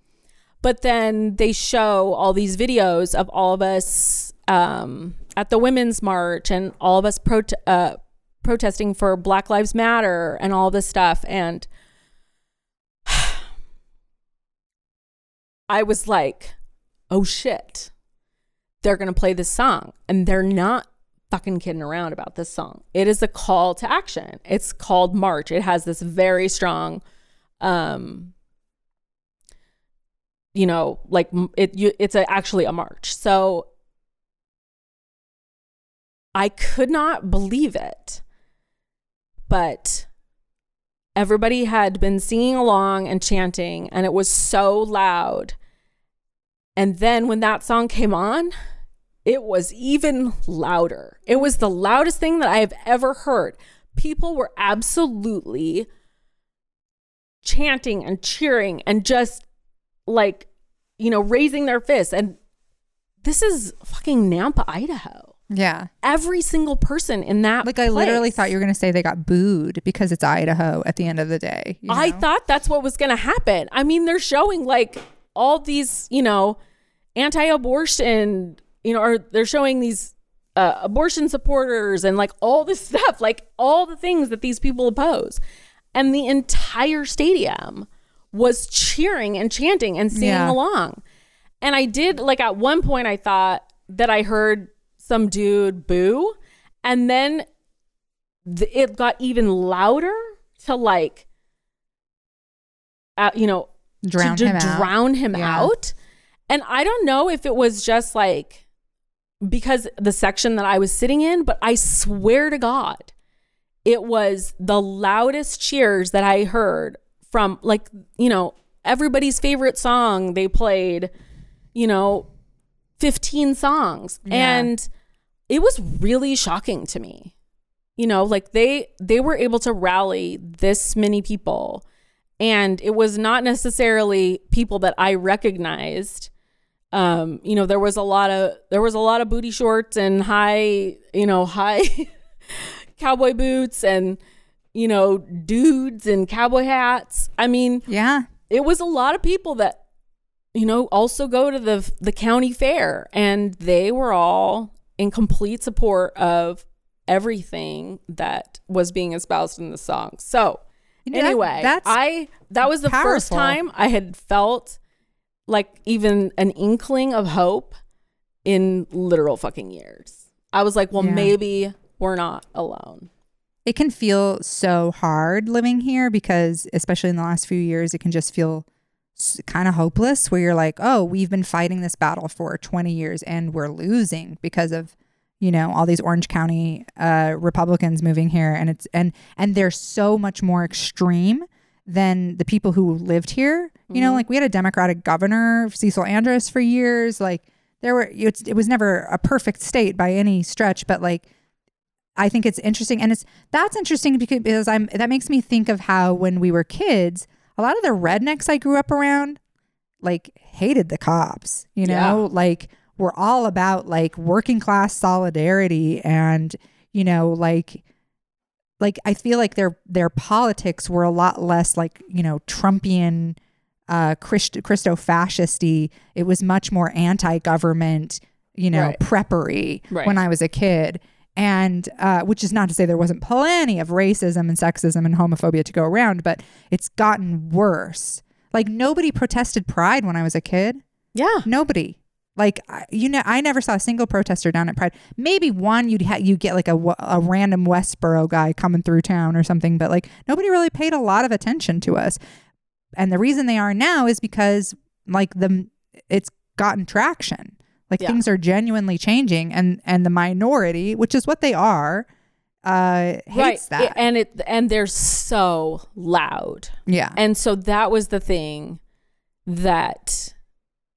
But then they show all these videos of all of us um, at the Women's March and all of us prote- uh, protesting for Black Lives Matter and all this stuff. And I was like, oh shit, they're going to play this song. And they're not fucking kidding around about this song. It is a call to action. It's called March. It has this very strong, um, you know, like it, you, it's a, actually a march. So I could not believe it. But everybody had been singing along and chanting, and it was so loud. And then when that song came on, it was even louder. It was the loudest thing that I have ever heard. People were absolutely chanting and cheering and just like, you know, raising their fists. And this is fucking Nampa, Idaho. Yeah. Every single person in that Like I literally thought you were going to say they got booed because it's Idaho at the end of the day. you I thought that's what was going to happen. I mean, they're showing like all these, you know, anti-abortion, you know, or they're showing these uh, abortion supporters and like all this stuff, like all the things that these people oppose. And the entire stadium was cheering and chanting and singing Yeah. along. And I did like at one point I thought that I heard some dude boo and then th- it got even louder to like uh, you know drown to, to him out. drown him Yeah. out and i don't know if it was just like because the section that i was sitting in but i swear to god it was the loudest cheers that i heard from like you know everybody's favorite song they played you know 15 songs Yeah. and it was really shocking to me you know like they they were able to rally this many people and it was not necessarily people that i recognized. Um you know there was a lot of there was a lot of booty shorts and high you know high cowboy boots and you know dudes in cowboy hats. I mean Yeah. it was a lot of people that you know also go to the the county fair and they were all in complete support of everything that was being espoused in the song. So You know, anyway that's i that was the first time i had felt like even an inkling of hope in literal fucking years. I was like well Yeah. maybe we're not alone. It can feel so hard living here because especially in the last few years it can just feel kind of hopeless where you're like oh we've been fighting this battle for 20 years and we're losing because of you know all these orange county uh, republicans moving here and it's and and they're so much more extreme than the people who lived here. You know like we had a democratic governor cecil andrus for years. Like there were it's, it was never a perfect state by any stretch but like I think it's interesting, and it's that's interesting because, because I'm that makes me think of how when we were kids, a lot of the rednecks I grew up around, like hated the cops. You know, like we're all about like working class solidarity, and you know, like like I feel like their their politics were a lot less like you know Trumpian, uh, Christ, Christo fascisty. It was much more anti government, you know, Right. preppery Right. when I was a kid and uh, which is not to say there wasn't plenty of racism and sexism and homophobia to go around, but it's gotten worse. Like nobody protested Pride when I was a kid. yeah Nobody. Like you know, I never saw a single protester down at Pride. Maybe one you'd ha- you get like a a random Westboro guy coming through town or something, but like nobody really paid a lot of attention to us. And the reason they are now is because like the it's gotten traction. Like Yeah. things are genuinely changing, and and the minority, which is what they are, uh, hates that. It- and it and they're so loud yeah, and so that was the thing that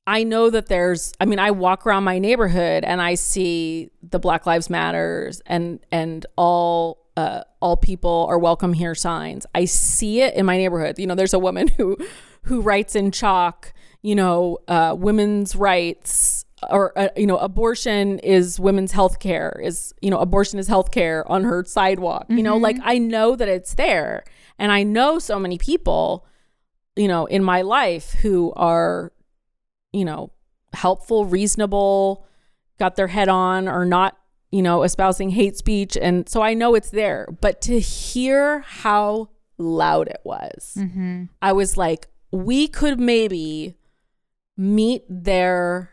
i know that there's i mean i walk around my neighborhood and i see the black lives matters and and all uh, all people are welcome here signs. I see it in my neighborhood. You know there's a woman who who writes in chalk you know uh, women's rights or uh, you know abortion is women's health care is you know abortion is health care on her sidewalk you know like i know that it's there. And i know so many people you know in my life who are you know helpful reasonable got their head on or not you know espousing hate speech and so i know it's there but to hear how loud it was mm-hmm. I was like, we could maybe meet their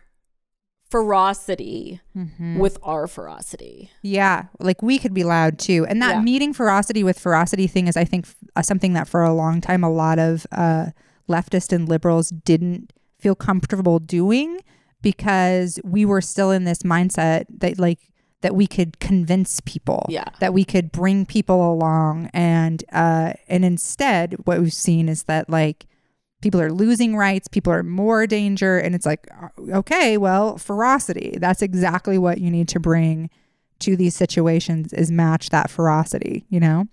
ferocity Mm-hmm. with our ferocity. Yeah, like we could be loud too. And that Yeah. meeting ferocity with ferocity thing is, I think, f- uh, something that for a long time a lot of uh, leftist and liberals didn't feel comfortable doing because we were still in this mindset that like that we could convince people, Yeah. that we could bring people along, and uh, and instead, what we've seen is that like people are losing rights people are more danger and it's like uh, okay well ferocity. That's exactly what you need to bring to these situations is match that ferocity you know?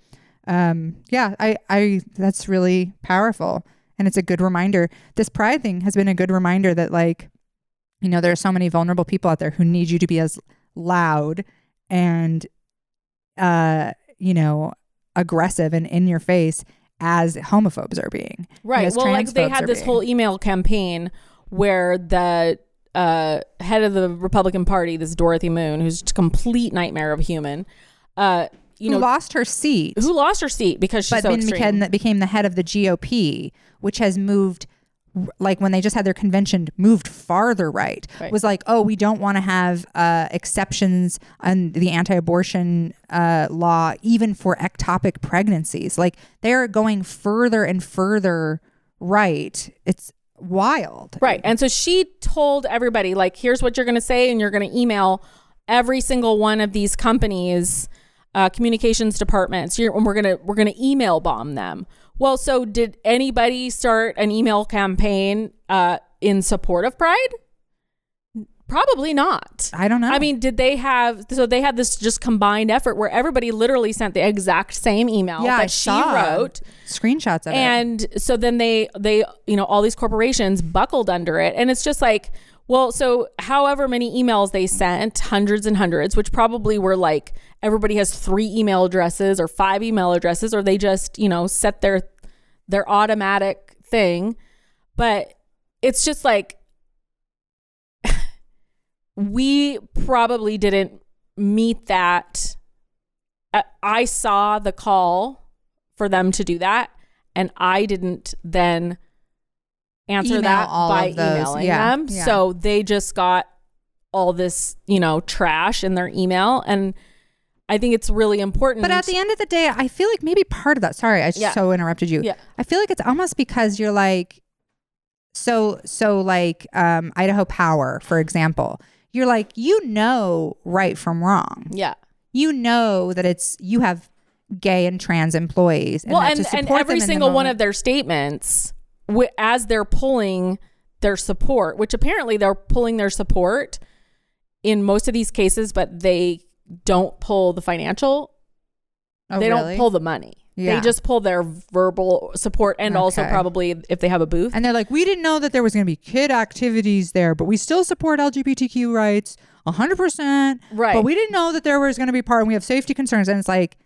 Um yeah i i that's really powerful and it's a good reminder this pride thing has been a good reminder that like you know there are so many vulnerable people out there who need you to be as loud and uh you know aggressive and in your face as homophobes are being Right. Well, like they had this being. whole email campaign where the uh, head of the Republican Party, this Dorothy Moon, who's a complete nightmare of a human, uh, you who know, lost her seat who lost her seat because she's but so then extreme. became the, became the head of the GOP, which has moved, like when they just had their convention, moved farther right. Right. Was like, oh, we don't want to have uh, exceptions on the anti-abortion uh, law, even for ectopic pregnancies. Like they're going further and further right. It's wild. Right. And so she told everybody, like, here's what you're going to say, and you're going to email every single one of these companies, uh, communications departments. You're, and we're gonna we're gonna email bomb them. Well, so did anybody start an email campaign uh, in support of Pride? Probably not. I don't know. I mean, did they have so they had this just combined effort where everybody literally sent the exact same email yeah, I that she wrote screenshots of it. and so then they they you know all these corporations buckled under it and it's just like well so however many emails they sent hundreds and hundreds which probably were like everybody has three email addresses or five email addresses or they just you know set their their automatic thing. But it's just like we probably didn't meet that. Uh, i saw the call for them to do that and i didn't then answer Email that all by of those. emailing Yeah, them yeah. so they just got all this you know trash in their email and i think it's really important But at the end of the day, I feel like maybe part of that. Sorry, I Yeah. so interrupted you. Yeah. I feel like it's almost because you're like, so so like um, Idaho Power, for example. You're like you know right from wrong. yeah You know that it's you have gay and trans employees. well that and, to and support every them in the single one moment- of their statements as they're pulling their support which apparently they're pulling their support in most of these cases but they don't pull the financial Oh, they really? don't pull the money Yeah. they just pull their verbal support and also probably if they have a booth And they're like, we didn't know that there was going to be kid activities there, but we still support LGBTQ rights 100%. Right. But we didn't know that there was going to be part, and we have safety concerns. And it's like,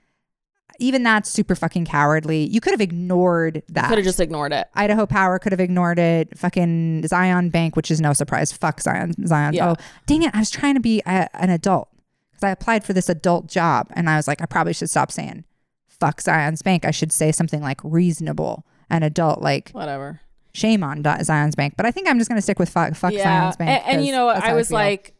even that's super fucking cowardly. You could have ignored that. could have just ignored it Idaho Power could have ignored it. Fucking Zion Bank, which is no surprise. Fuck Zion. Zion. Yeah. Oh, dang it. I was trying to be a, an adult because I applied for this adult job. And I was like, I probably should stop saying fuck Zions Bank. I should say something like reasonable and adult. Like, whatever shame on Zions Bank. But I think I'm just going to stick with fuck, fuck Zions Bank. And, and you know, I was feel. like,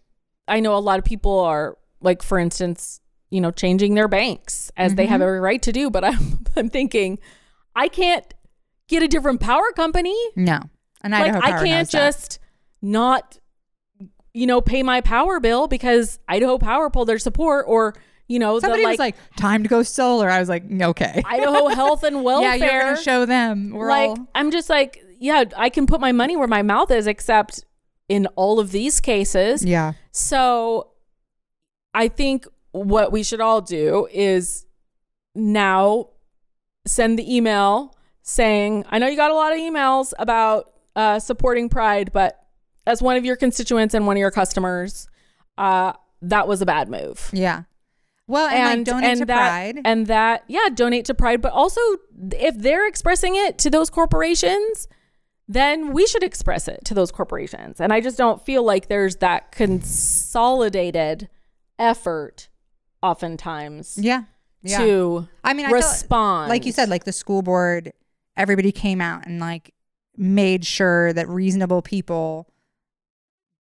I know a lot of people are like, for instance, you know, changing their banks as they have Mm-hmm. every right to do. But I'm, I'm thinking, I can't get a different power company. no. And like, I Power can't knows that. just not, you know, pay my power bill because Idaho Power pulled their support or, you know, Somebody the was like, like, time to go solar. I was like, okay. Idaho Health and Welfare. yeah, you're going to show them. We're like all. I'm just like, yeah, I can put my money where my mouth is, except in all of these cases. Yeah. So I think what we should all do is now send the email saying, I know you got a lot of emails about uh, supporting Pride, but as one of your constituents and one of your customers, uh, that was a bad move. Yeah. Well, and, like donate to that, Pride. And that, yeah, donate to Pride. But also, if they're expressing it to those corporations, then we should express it to those corporations. And I just don't feel like there's that consolidated effort oftentimes yeah. Yeah. to I mean, I feel- respond. like you said, like the school board, everybody came out and like made sure that reasonable people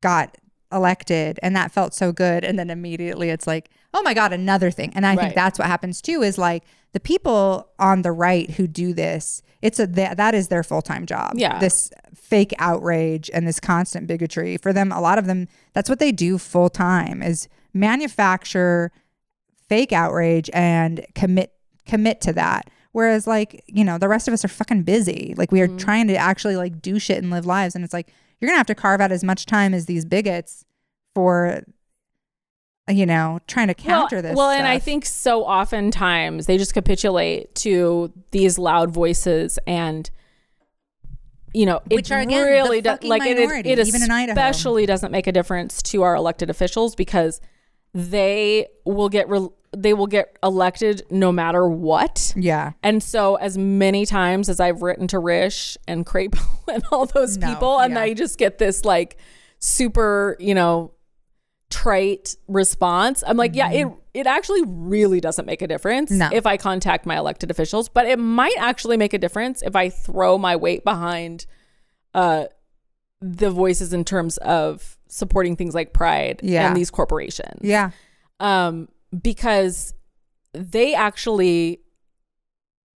got elected and that felt so good and then immediately it's like oh my god another thing and i Right. think that's what happens too is like the people on the right who do this it's a that, that is their full-time job Yeah. this fake outrage and this constant bigotry for them a lot of them that's what they do full-time is manufacture fake outrage and commit commit to that. Whereas like you know the rest of us are fucking busy. Like we are mm-hmm. trying to actually like do shit and live lives. And it's like you're gonna have to carve out as much time as these bigots for you know trying to counter well, this Well, and I think so oftentimes they just capitulate to these loud voices and you know, Which it again, really does like it, minority, it, it even in Idaho. especially doesn't make a difference to our elected officials because they will get re- they will get elected no matter what. yeah And so, as many times as I've written to Risch and Crapo and all those No, people, and yeah. I just get this like super, you know, trite response. I'm like, yeah, it it actually really doesn't make a difference Mm-hmm. No. if I contact my elected officials, but it might actually make a difference if I throw my weight behind uh the voices in terms of supporting things like Pride Yeah. and these corporations yeah um, because they actually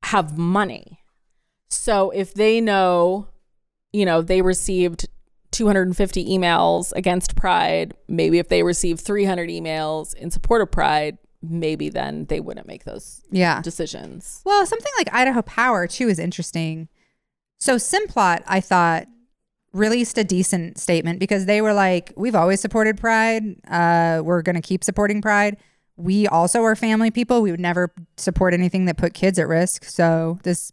have money. So if they know, you know, they received 250 emails against Pride, maybe if they received 300 emails in support of Pride, maybe then they wouldn't make those yeah decisions. Well, something like Idaho Power too is interesting. So Simplot, I thought, released a decent statement because they were like, "We've always supported Pride. Uh, we're going to keep supporting Pride. We also are family people. We would never support anything that put kids at risk. So this,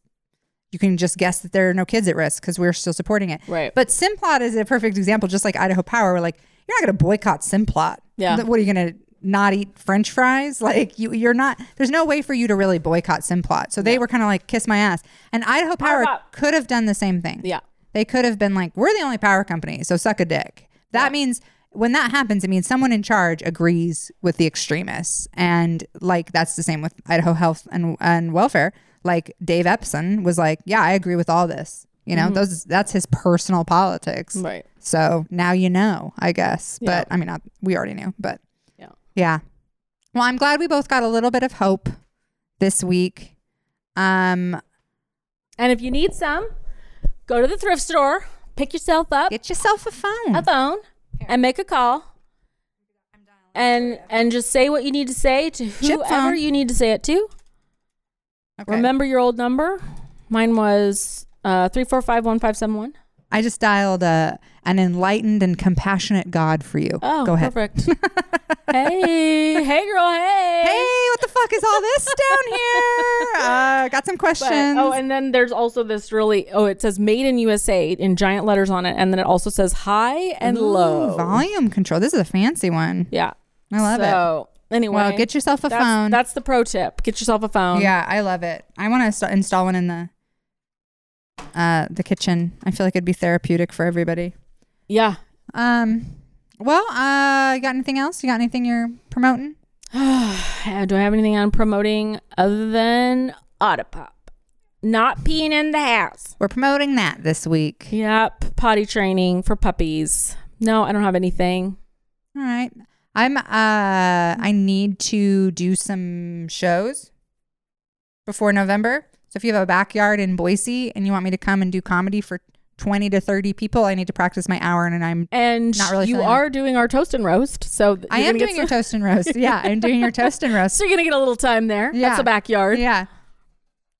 you can just guess that there are no kids at risk because we're still supporting it. Right. But Simplot is a perfect example, just like Idaho Power. We're like, you're not going to boycott Simplot. Yeah. What are you going to not eat French fries? Like you, you're not. There's no way for you to really boycott Simplot. So they were kind of like, kiss my ass. And Idaho Power about- could have done the same thing. Yeah. They could have been like, we're the only power company, so suck a dick. That means when that happens, it means someone in charge agrees with the extremists. And like that's the same with Idaho Health and, and Welfare. Like Dave Jeppesen was like, Yeah, I agree with all this. You know, those that's his personal politics. Mm-hmm. Right. So now you know, I guess. But Yeah. I mean not, we already knew, but Yeah. yeah. Well, I'm glad we both got a little bit of hope this week. Um And if you need some, go to the thrift store, pick yourself up get yourself a phone. a phone and make a call and and just say what you need to say to whoever you need to say it to. Okay. remember your old number? Mine was uh 3451571 I just dialed uh, an enlightened and compassionate God for you. oh Go ahead. perfect hey hey girl hey Hey, what the fuck is all this down here? Uh, got some But- questions. oh, and then there's also this really oh, it says "Made in USA" in giant letters on it, and then it also says high and Ooh, low. volume control. This is a fancy one. Yeah, I love it. so, Anyway, Well, get yourself a that's, phone. That's the pro tip. Get yourself a phone. yeah, I love it. I want to st- install one in the uh the kitchen. I feel like it'd be therapeutic for everybody. yeah. Um, well, uh, you got anything else? You got anything you're promoting? Do I have anything on promoting other than Autopop? Not peeing in the house. We're promoting that this week. Yep. Potty training for puppies. No, I don't have anything. All right. I'm uh I need to do some shows before November. So if you have a backyard in Boise and you want me to come and do comedy for 20 to 30 people, I need to practice my hour and I'm And Not really you are doing our toast and roast. So I am doing your toast and roast. Yeah, I'm doing your toast and roast. So you're gonna get a little time there. Yeah. That's a backyard. Yeah.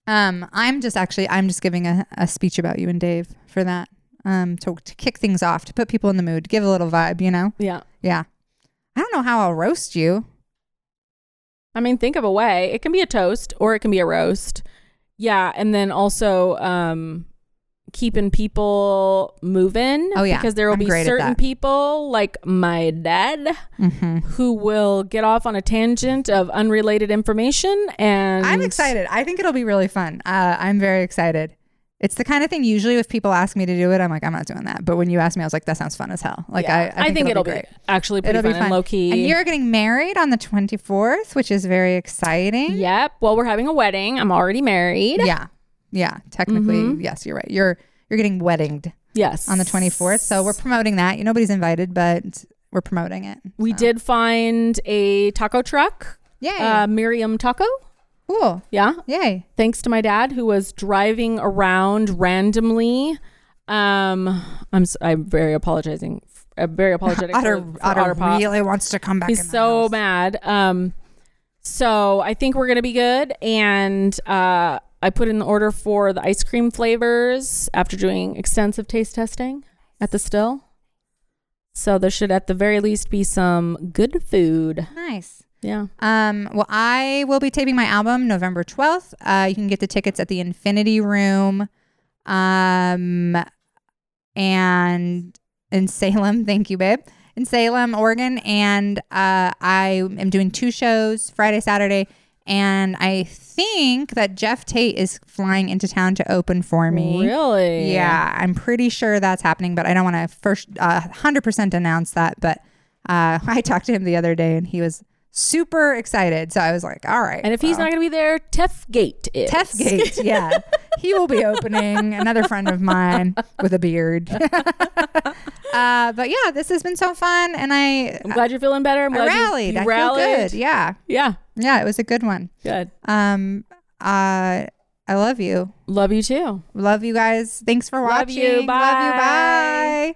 Um, I'm just actually I'm just giving a, a speech about you and Dave for that. Um, to to kick things off, to put people in the mood, give a little vibe, you know? Yeah. Yeah. I don't know how I'll roast you. I mean, think of a way. It can be a toast or it can be a roast. Yeah, and then also um keeping people moving. Oh, yeah. because there will I'm be certain people like my dad Mm-hmm. who will get off on a tangent of unrelated information. And I'm excited. I think it'll be really fun. Uh, I'm very excited. It's the kind of thing usually if people ask me to do it, I'm like, I'm not doing that. But when you asked me, I was like, that sounds fun as hell. Like, Yeah, I, I, think, it'll, be, great. actually pretty It'll fun, be fun. and low key. And you're getting married on the 24th, which is very exciting. Yep. Well, we're having a wedding. I'm already married. Yeah. Yeah. Technically, Mm-hmm. yes, you're right. You're you're getting weddinged. Yes. on the 24th. So we're promoting that. You nobody's invited, but we're promoting it. We So. did find a taco truck, Yay. uh, Miriam Taco. Cool. Yeah. Yay. Thanks to my dad who was driving around randomly. Um, I'm s- I'm very apologizing. I'm very apologetic. Otter, for, for Otter Otterpop. really wants to come back. He's in the so house. mad. Um, so I think we're gonna be good. And uh, I put in the order for the ice cream flavors after doing extensive taste testing at the still. So there should at the very least be some good food. Nice. Yeah. Um, well, I will be taping my album November 12th. Uh, you can get the tickets at the Infinity Room um, and in Salem. Thank you, babe. In Salem, Oregon. And uh, I am doing two shows Friday, Saturday. And I think that Jeff Tate is flying into town to open for me. Really? Yeah, I'm pretty sure that's happening, but I don't want to first uh, 100% announce that. But uh, I talked to him the other day and he was super excited. So I was like, all right. And if he's not gonna be there, Tef Gate is. Tef Gate, yeah, he will be opening. Another friend of mine with a beard. uh, but yeah, this has been so fun. And I, I'm glad you're feeling better. I'm I glad you- rallied. You, I rallied. feel good. Yeah. Yeah. Yeah, it was a good one. Good. Um, uh, I love you. Love you too. Love you guys. Thanks for Love watching. you. Love you. Bye. Bye.